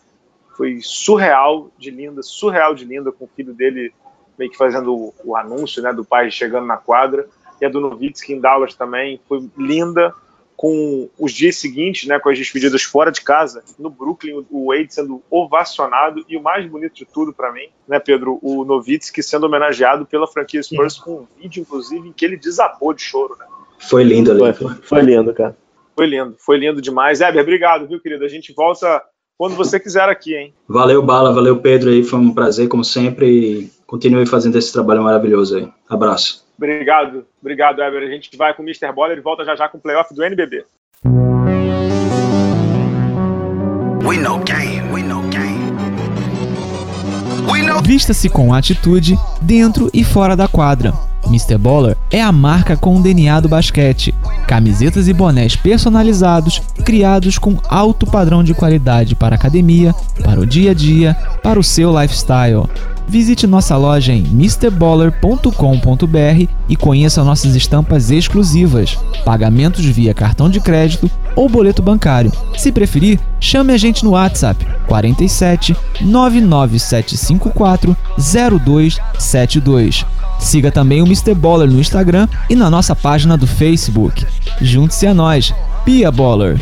foi surreal de linda, surreal de linda, com o filho dele meio que fazendo o, o anúncio né, do pai chegando na quadra. E a do Nowitzki em Dallas também foi linda com os dias seguintes, né, com as despedidas fora de casa, no Brooklyn, o Wade sendo ovacionado e o mais bonito de tudo para mim, né, Pedro, o Novitsky sendo homenageado pela franquia Spurs com um vídeo, inclusive, em que ele desabou de choro, né? Foi lindo ali. Foi, foi lindo, cara. Foi lindo, foi lindo demais. Heber, obrigado, viu, querido? A gente volta quando você quiser aqui, hein? Valeu, Bala, valeu, Pedro aí, foi um prazer, como sempre, continue fazendo esse trabalho maravilhoso aí. Abraço. Obrigado, obrigado, Eber. A gente vai com o Mr. Boller e volta já já com o playoff do NBB. We know game, we know game. Vista-se com atitude dentro e fora da quadra. Mr. Baller é a marca com o DNA do basquete. Camisetas e bonés personalizados, criados com alto padrão de qualidade para a academia, para o dia a dia, para o seu lifestyle. Visite nossa loja em mrballer.com.br e conheça nossas estampas exclusivas, pagamentos via cartão de crédito ou boleto bancário. Se preferir, chame a gente no WhatsApp 47 99754 0272. Siga também o Mr. Baller no Instagram e na nossa página do Facebook. Junte-se a nós, Pia Baller.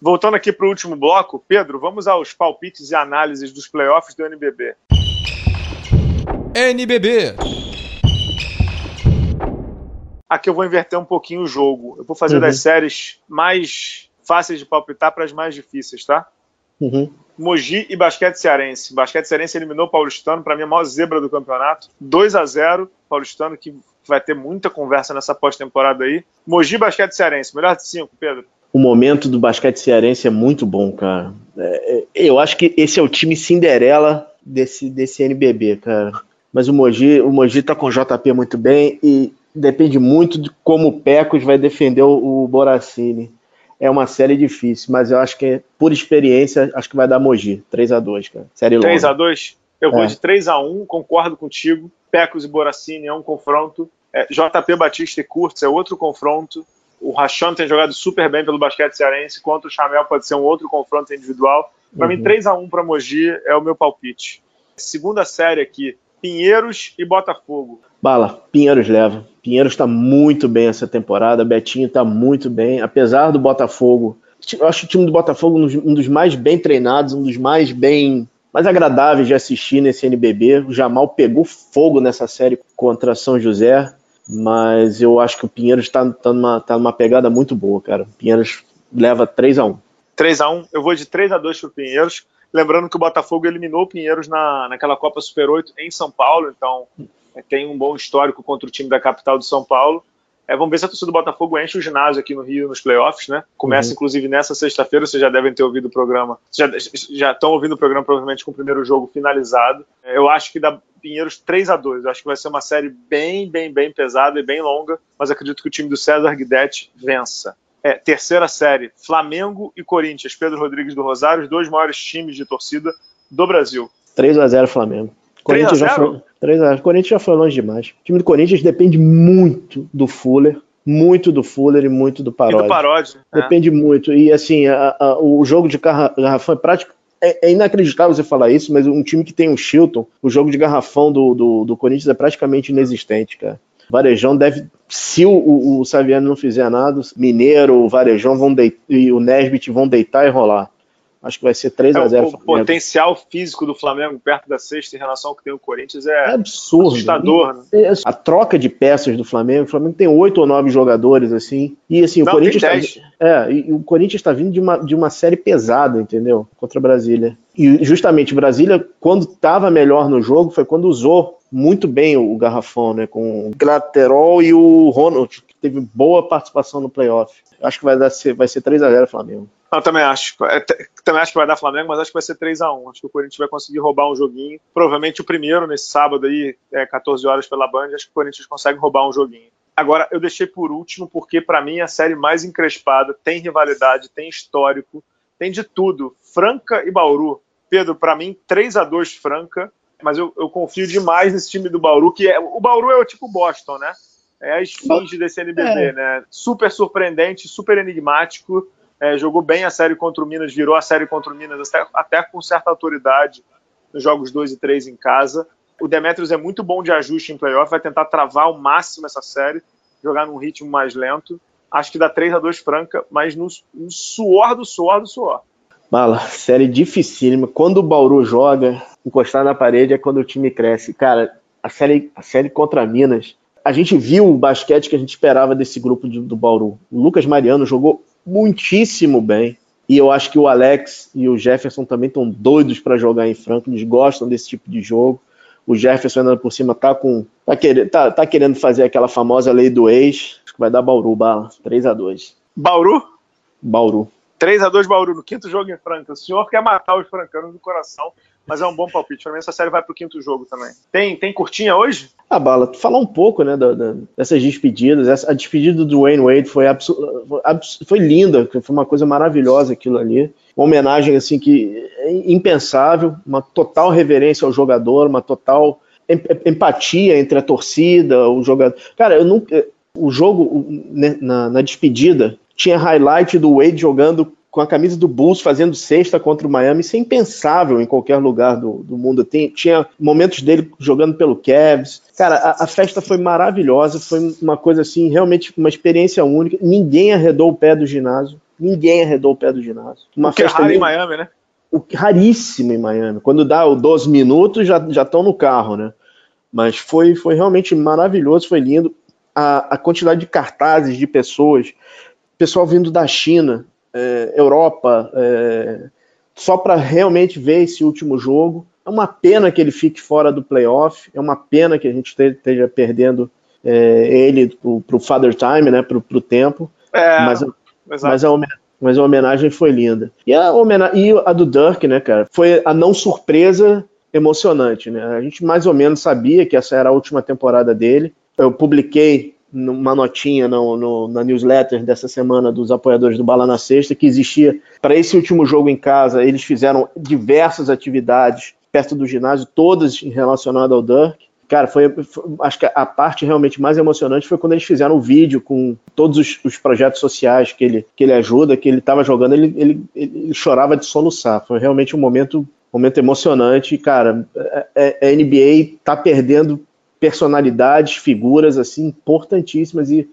Voltando aqui para o último bloco, Pedro, vamos aos palpites e análises dos playoffs do NBB. NBB. Aqui eu vou inverter um pouquinho o jogo. Eu vou fazer uhum. das séries mais fáceis de palpitar para as mais difíceis, tá? Uhum. Mogi e Basquete Cearense. Basquete Cearense eliminou o Paulistano, para mim a maior zebra do campeonato. 2 a 0 Paulistano, que vai ter muita conversa nessa pós-temporada aí. Mogi Basquete Cearense, melhor de cinco, Pedro o momento do basquete cearense é muito bom, cara. É, é eu acho que esse é o time Cinderela desse, desse NBB, cara. Mas o Mogi, o Mogi tá com o JP muito bem e depende muito de como o Pecos vai defender o, o Boracini. É uma série difícil, mas eu acho que, por experiência, acho que vai dar Mogi. 3 a 2 cara. Série 3 a 2 Eu vou é. de 3 a 1 concordo contigo. Pecos e Boracini é um confronto. É, JP Batista e Kurtz é outro confronto o Rachon tem jogado super bem pelo basquete cearense, contra o Chamel pode ser um outro confronto individual. Para uhum. mim, 3 a 1 para Mogi é o meu palpite. Segunda série aqui, Pinheiros e Botafogo. Bala, Pinheiros leva. Pinheiros está muito bem essa temporada, Betinho está muito bem, apesar do Botafogo. Eu acho o time do Botafogo um dos mais bem treinados, um dos mais bem mais agradáveis de assistir nesse NBB. O Jamal pegou fogo nessa série contra São José mas eu acho que o Pinheiros está tá numa, tá numa pegada muito boa, cara. O Pinheiros leva 3 a 1 3 a 1 eu vou de 3 a 2 para o Pinheiros. Lembrando que o Botafogo eliminou o Pinheiros na, naquela Copa Super 8 em São Paulo, então é, tem um bom histórico contra o time da capital de São Paulo. É, vamos ver se a torcida do Botafogo enche o ginásio aqui no Rio nos playoffs, né? Começa, uhum. inclusive, nessa sexta-feira. Vocês já devem ter ouvido o programa. Já, já estão ouvindo o programa, provavelmente, com o primeiro jogo finalizado. É, eu acho que dá Pinheiros 3 a 2 eu Acho que vai ser uma série bem, bem, bem pesada e bem longa, mas acredito que o time do César Guidetti vença. É, terceira série, Flamengo e Corinthians. Pedro Rodrigues do Rosário, os dois maiores times de torcida do Brasil. 3 a 0 Flamengo. Corinthians 3 a 0? Já foi, 3 a 0. Corinthians já foi longe demais. O time do Corinthians depende muito do Fuller, muito do Fuller e muito do Parodi. E do Parodi. É. Depende é. muito. E assim, a, a, o jogo de garrafão é prático. É, é, inacreditável você falar isso, mas um time que tem o Chilton, o jogo de garrafão do, do, do Corinthians é praticamente inexistente, cara. Varejão deve, se o, o, o Saviano não fizer nada, Mineiro, o Varejão vão e o Nesbit vão deitar e rolar. Acho que vai ser 3 a 0 é, O, o potencial físico do Flamengo perto da sexta em relação ao que tem o Corinthians é, é absurdo. assustador. Né? É, a troca de peças do Flamengo, o Flamengo tem oito ou nove jogadores assim. E assim, Não, o Corinthians tá, é, e o Corinthians está vindo de uma, de uma série pesada, entendeu? Contra Brasília. E justamente Brasília, quando estava melhor no jogo, foi quando usou muito bem o garrafão, né? Com o Glaterol e o Ronald, que teve boa participação no playoff. Acho que vai, dar, vai ser 3 a 0 Flamengo. Eu também acho. É, também acho que vai dar Flamengo, mas acho que vai ser 3 a 1 Acho que o Corinthians vai conseguir roubar um joguinho. Provavelmente o primeiro nesse sábado aí, é, 14 horas pela Band, acho que o Corinthians consegue roubar um joguinho. Agora, eu deixei por último porque, para mim, é a série mais encrespada, tem rivalidade, tem histórico, tem de tudo. Franca e Bauru. Pedro, para mim, 3 a 2 Franca, mas eu, eu, confio demais nesse time do Bauru, que é. O Bauru é o tipo Boston, né? É a esfinge desse NBB, é. né? Super surpreendente, super enigmático é, jogou bem a série contra o Minas, virou a série contra o Minas até, até com certa autoridade nos jogos 2 e 3 em casa. O Demetrius é muito bom de ajuste em playoff, vai tentar travar ao máximo essa série, jogar num ritmo mais lento. Acho que dá 3 a 2 Franca, mas no, no suor do suor do suor. Bala, série dificílima. Quando o Bauru joga, encostar na parede é quando o time cresce. Cara, a série, a série contra Minas, a gente viu o basquete que a gente esperava desse grupo de, do Bauru. O Lucas Mariano jogou muitíssimo bem. E eu acho que o Alex e o Jefferson também estão doidos para jogar em Franco, eles gostam desse tipo de jogo. O Jefferson andando por cima tá com tá querendo, tá, tá querendo fazer aquela famosa lei do ex. Acho que vai dar Bauru, bala. 3 a 2 Bauru? Bauru. 3 a 2 Bauru no quinto jogo em Franca. O senhor quer matar os francanos do coração. Mas é um bom palpite. Pra mim, essa série vai pro quinto jogo também. Tem, tem curtinha hoje? Ah, Bala, falar um pouco, né, da, da, dessas despedidas. Essa, a despedida do Wayne Wade foi, foi linda, foi uma coisa maravilhosa aquilo ali. Uma homenagem, assim, que é impensável, uma total reverência ao jogador, uma total empatia entre a torcida, o jogador. Cara, eu nunca. O jogo, na, na despedida, tinha highlight do Wade jogando com a camisa do Bulls fazendo sexta contra o Miami, isso é impensável em qualquer lugar do, do mundo. Tem, tinha momentos dele jogando pelo Cavs. Cara, a, a, festa foi maravilhosa, foi uma coisa assim, realmente uma experiência única. Ninguém arredou o pé do ginásio. Ninguém arredou o pé do ginásio. Uma o que é festa é raro em Miami, né? O, raríssimo em Miami. Quando dá o 12 minutos, já estão no carro, né? Mas foi, foi realmente maravilhoso, foi lindo. A, a quantidade de cartazes de pessoas, pessoal vindo da China, é, Europa, é, só para realmente ver esse último jogo. É uma pena que ele fique fora do playoff, é uma pena que a gente esteja perdendo é, ele para o Father Time, né, para o tempo. É, mas, mas, a mas a homenagem foi linda. E a, homenagem, e a do Dirk, né, cara, foi a não surpresa emocionante, né? A gente mais ou menos sabia que essa era a última temporada dele. Eu publiquei uma notinha no, no, na newsletter dessa semana dos apoiadores do Bala na Sexta que existia para esse último jogo em casa. Eles fizeram diversas atividades perto do ginásio, todas relacionadas ao Dirk. Cara, foi, foi, acho que a parte realmente mais emocionante foi quando eles fizeram o um vídeo com todos os, os, projetos sociais que ele, que ele ajuda, que ele estava jogando, ele, ele, ele, chorava de soluçar. Foi realmente um momento, momento emocionante. Cara, a, é, a NBA está perdendo personalidades, figuras assim importantíssimas e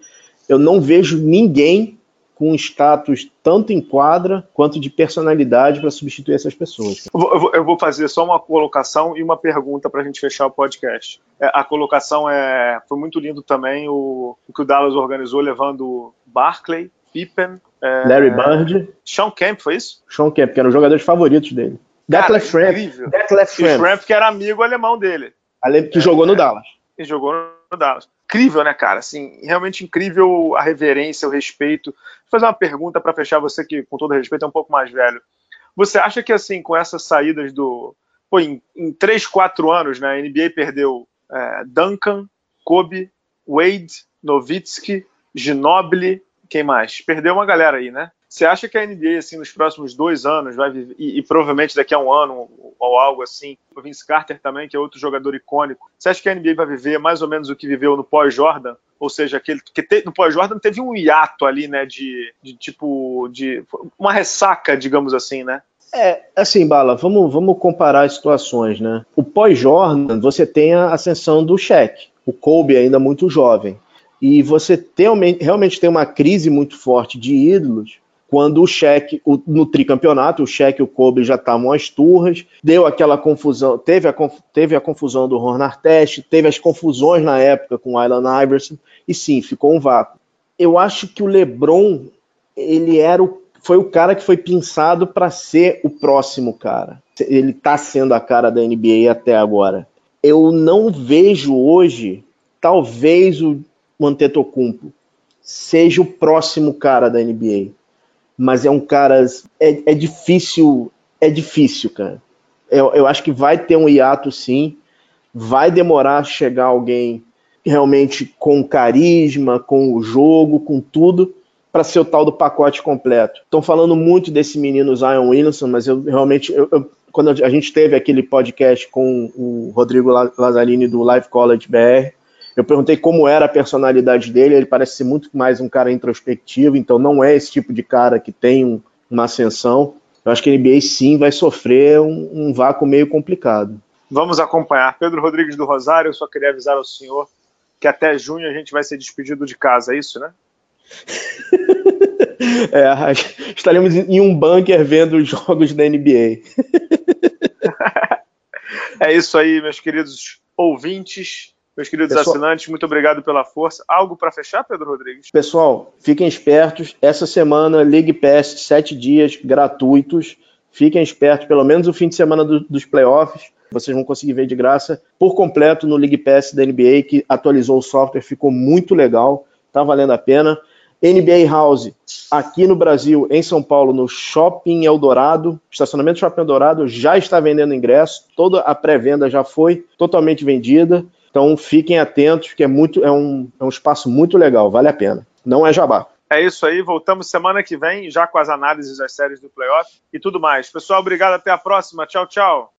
eu não vejo ninguém com status tanto em quadra quanto de personalidade para substituir essas pessoas. Eu vou, fazer só uma colocação e uma pergunta para a gente fechar o podcast. É, a colocação é foi muito lindo também o, o que o Dallas organizou levando Barclay, Pippen, é, Larry Bird, Sean Kemp, foi isso? Sean Kemp, que eram os jogadores favoritos dele. Detlef Schrempf, Detlef Schrempf, que era amigo alemão dele. Que jogou no Dallas e jogou no Dallas. Incrível, né, cara? Assim, realmente incrível a reverência, o respeito. Vou fazer uma pergunta para fechar você que, com todo respeito, é um pouco mais velho. Você acha que, assim, com essas saídas do. Pô, em, em 3, 4 anos, né, a NBA perdeu é, Duncan, Kobe, Wade, Nowitzki, Ginobili, quem mais? Perdeu uma galera aí, né? Você acha que a NBA, assim, nos próximos dois anos, vai viver, e, e, provavelmente daqui a um ano ou algo assim, o Vince Carter também, que é outro jogador icônico, você acha que a NBA vai viver mais ou menos o que viveu no pós-Jordan? Ou seja, aquele que te, no pós-Jordan teve um hiato ali, né, de, de tipo, de uma ressaca, digamos assim, né? É, assim, Bala, vamos, vamos comparar as situações, né? O pós-Jordan, você tem a ascensão do Shaq, o Kobe ainda muito jovem, e você tem, realmente tem uma crise muito forte de ídolos, quando o cheque, no tricampeonato, o cheque e o Kobe já estavam às turras, deu aquela confusão, teve a, teve a confusão do Ron Artest, teve as confusões na época com o Allen Iverson, e sim, ficou um vácuo. Eu acho que o LeBron, ele era o, foi o cara que foi pensado para ser o próximo cara. Ele está sendo a cara da NBA até agora. Eu não vejo hoje, talvez o Antetokounmpo seja o próximo cara da NBA mas é um cara. É, é difícil, é difícil, cara. Eu, eu acho que vai ter um hiato sim, vai demorar chegar alguém realmente com carisma, com o jogo, com tudo, para ser o tal do pacote completo. Estão falando muito desse menino Zion Williamson, mas eu realmente, eu, eu, quando a gente teve aquele podcast com o Rodrigo Lazzarini do Live College BR, eu perguntei como era a personalidade dele, ele parece ser muito mais um cara introspectivo, então não é esse tipo de cara que tem um, uma ascensão. Eu acho que a NBA sim vai sofrer um, um vácuo meio complicado. Vamos acompanhar. Pedro Rodrigues do Rosário, eu só queria avisar ao senhor que até junho a gente vai ser despedido de casa, é isso, né? é, estaremos em um bunker vendo os jogos da NBA. é isso aí, meus queridos ouvintes. Meus queridos Pessoal, assinantes, muito obrigado pela força. Algo para fechar, Pedro Rodrigues? Pessoal, fiquem espertos. Essa semana, League Pass, sete dias gratuitos. Fiquem espertos, pelo menos o fim de semana do, dos playoffs. Vocês vão conseguir ver de graça por completo no League Pass da NBA, que atualizou o software, ficou muito legal, tá valendo a pena. NBA House aqui no Brasil, em São Paulo, no Shopping Eldorado, estacionamento Shopping Eldorado, já está vendendo ingresso, toda a pré-venda já foi totalmente vendida. Então fiquem atentos, que é, muito, é, um, é um espaço muito legal, vale a pena. Não é jabá. É isso aí, voltamos semana que vem, já com as análises das séries do playoff e tudo mais. Pessoal, obrigado, até a próxima. Tchau, tchau.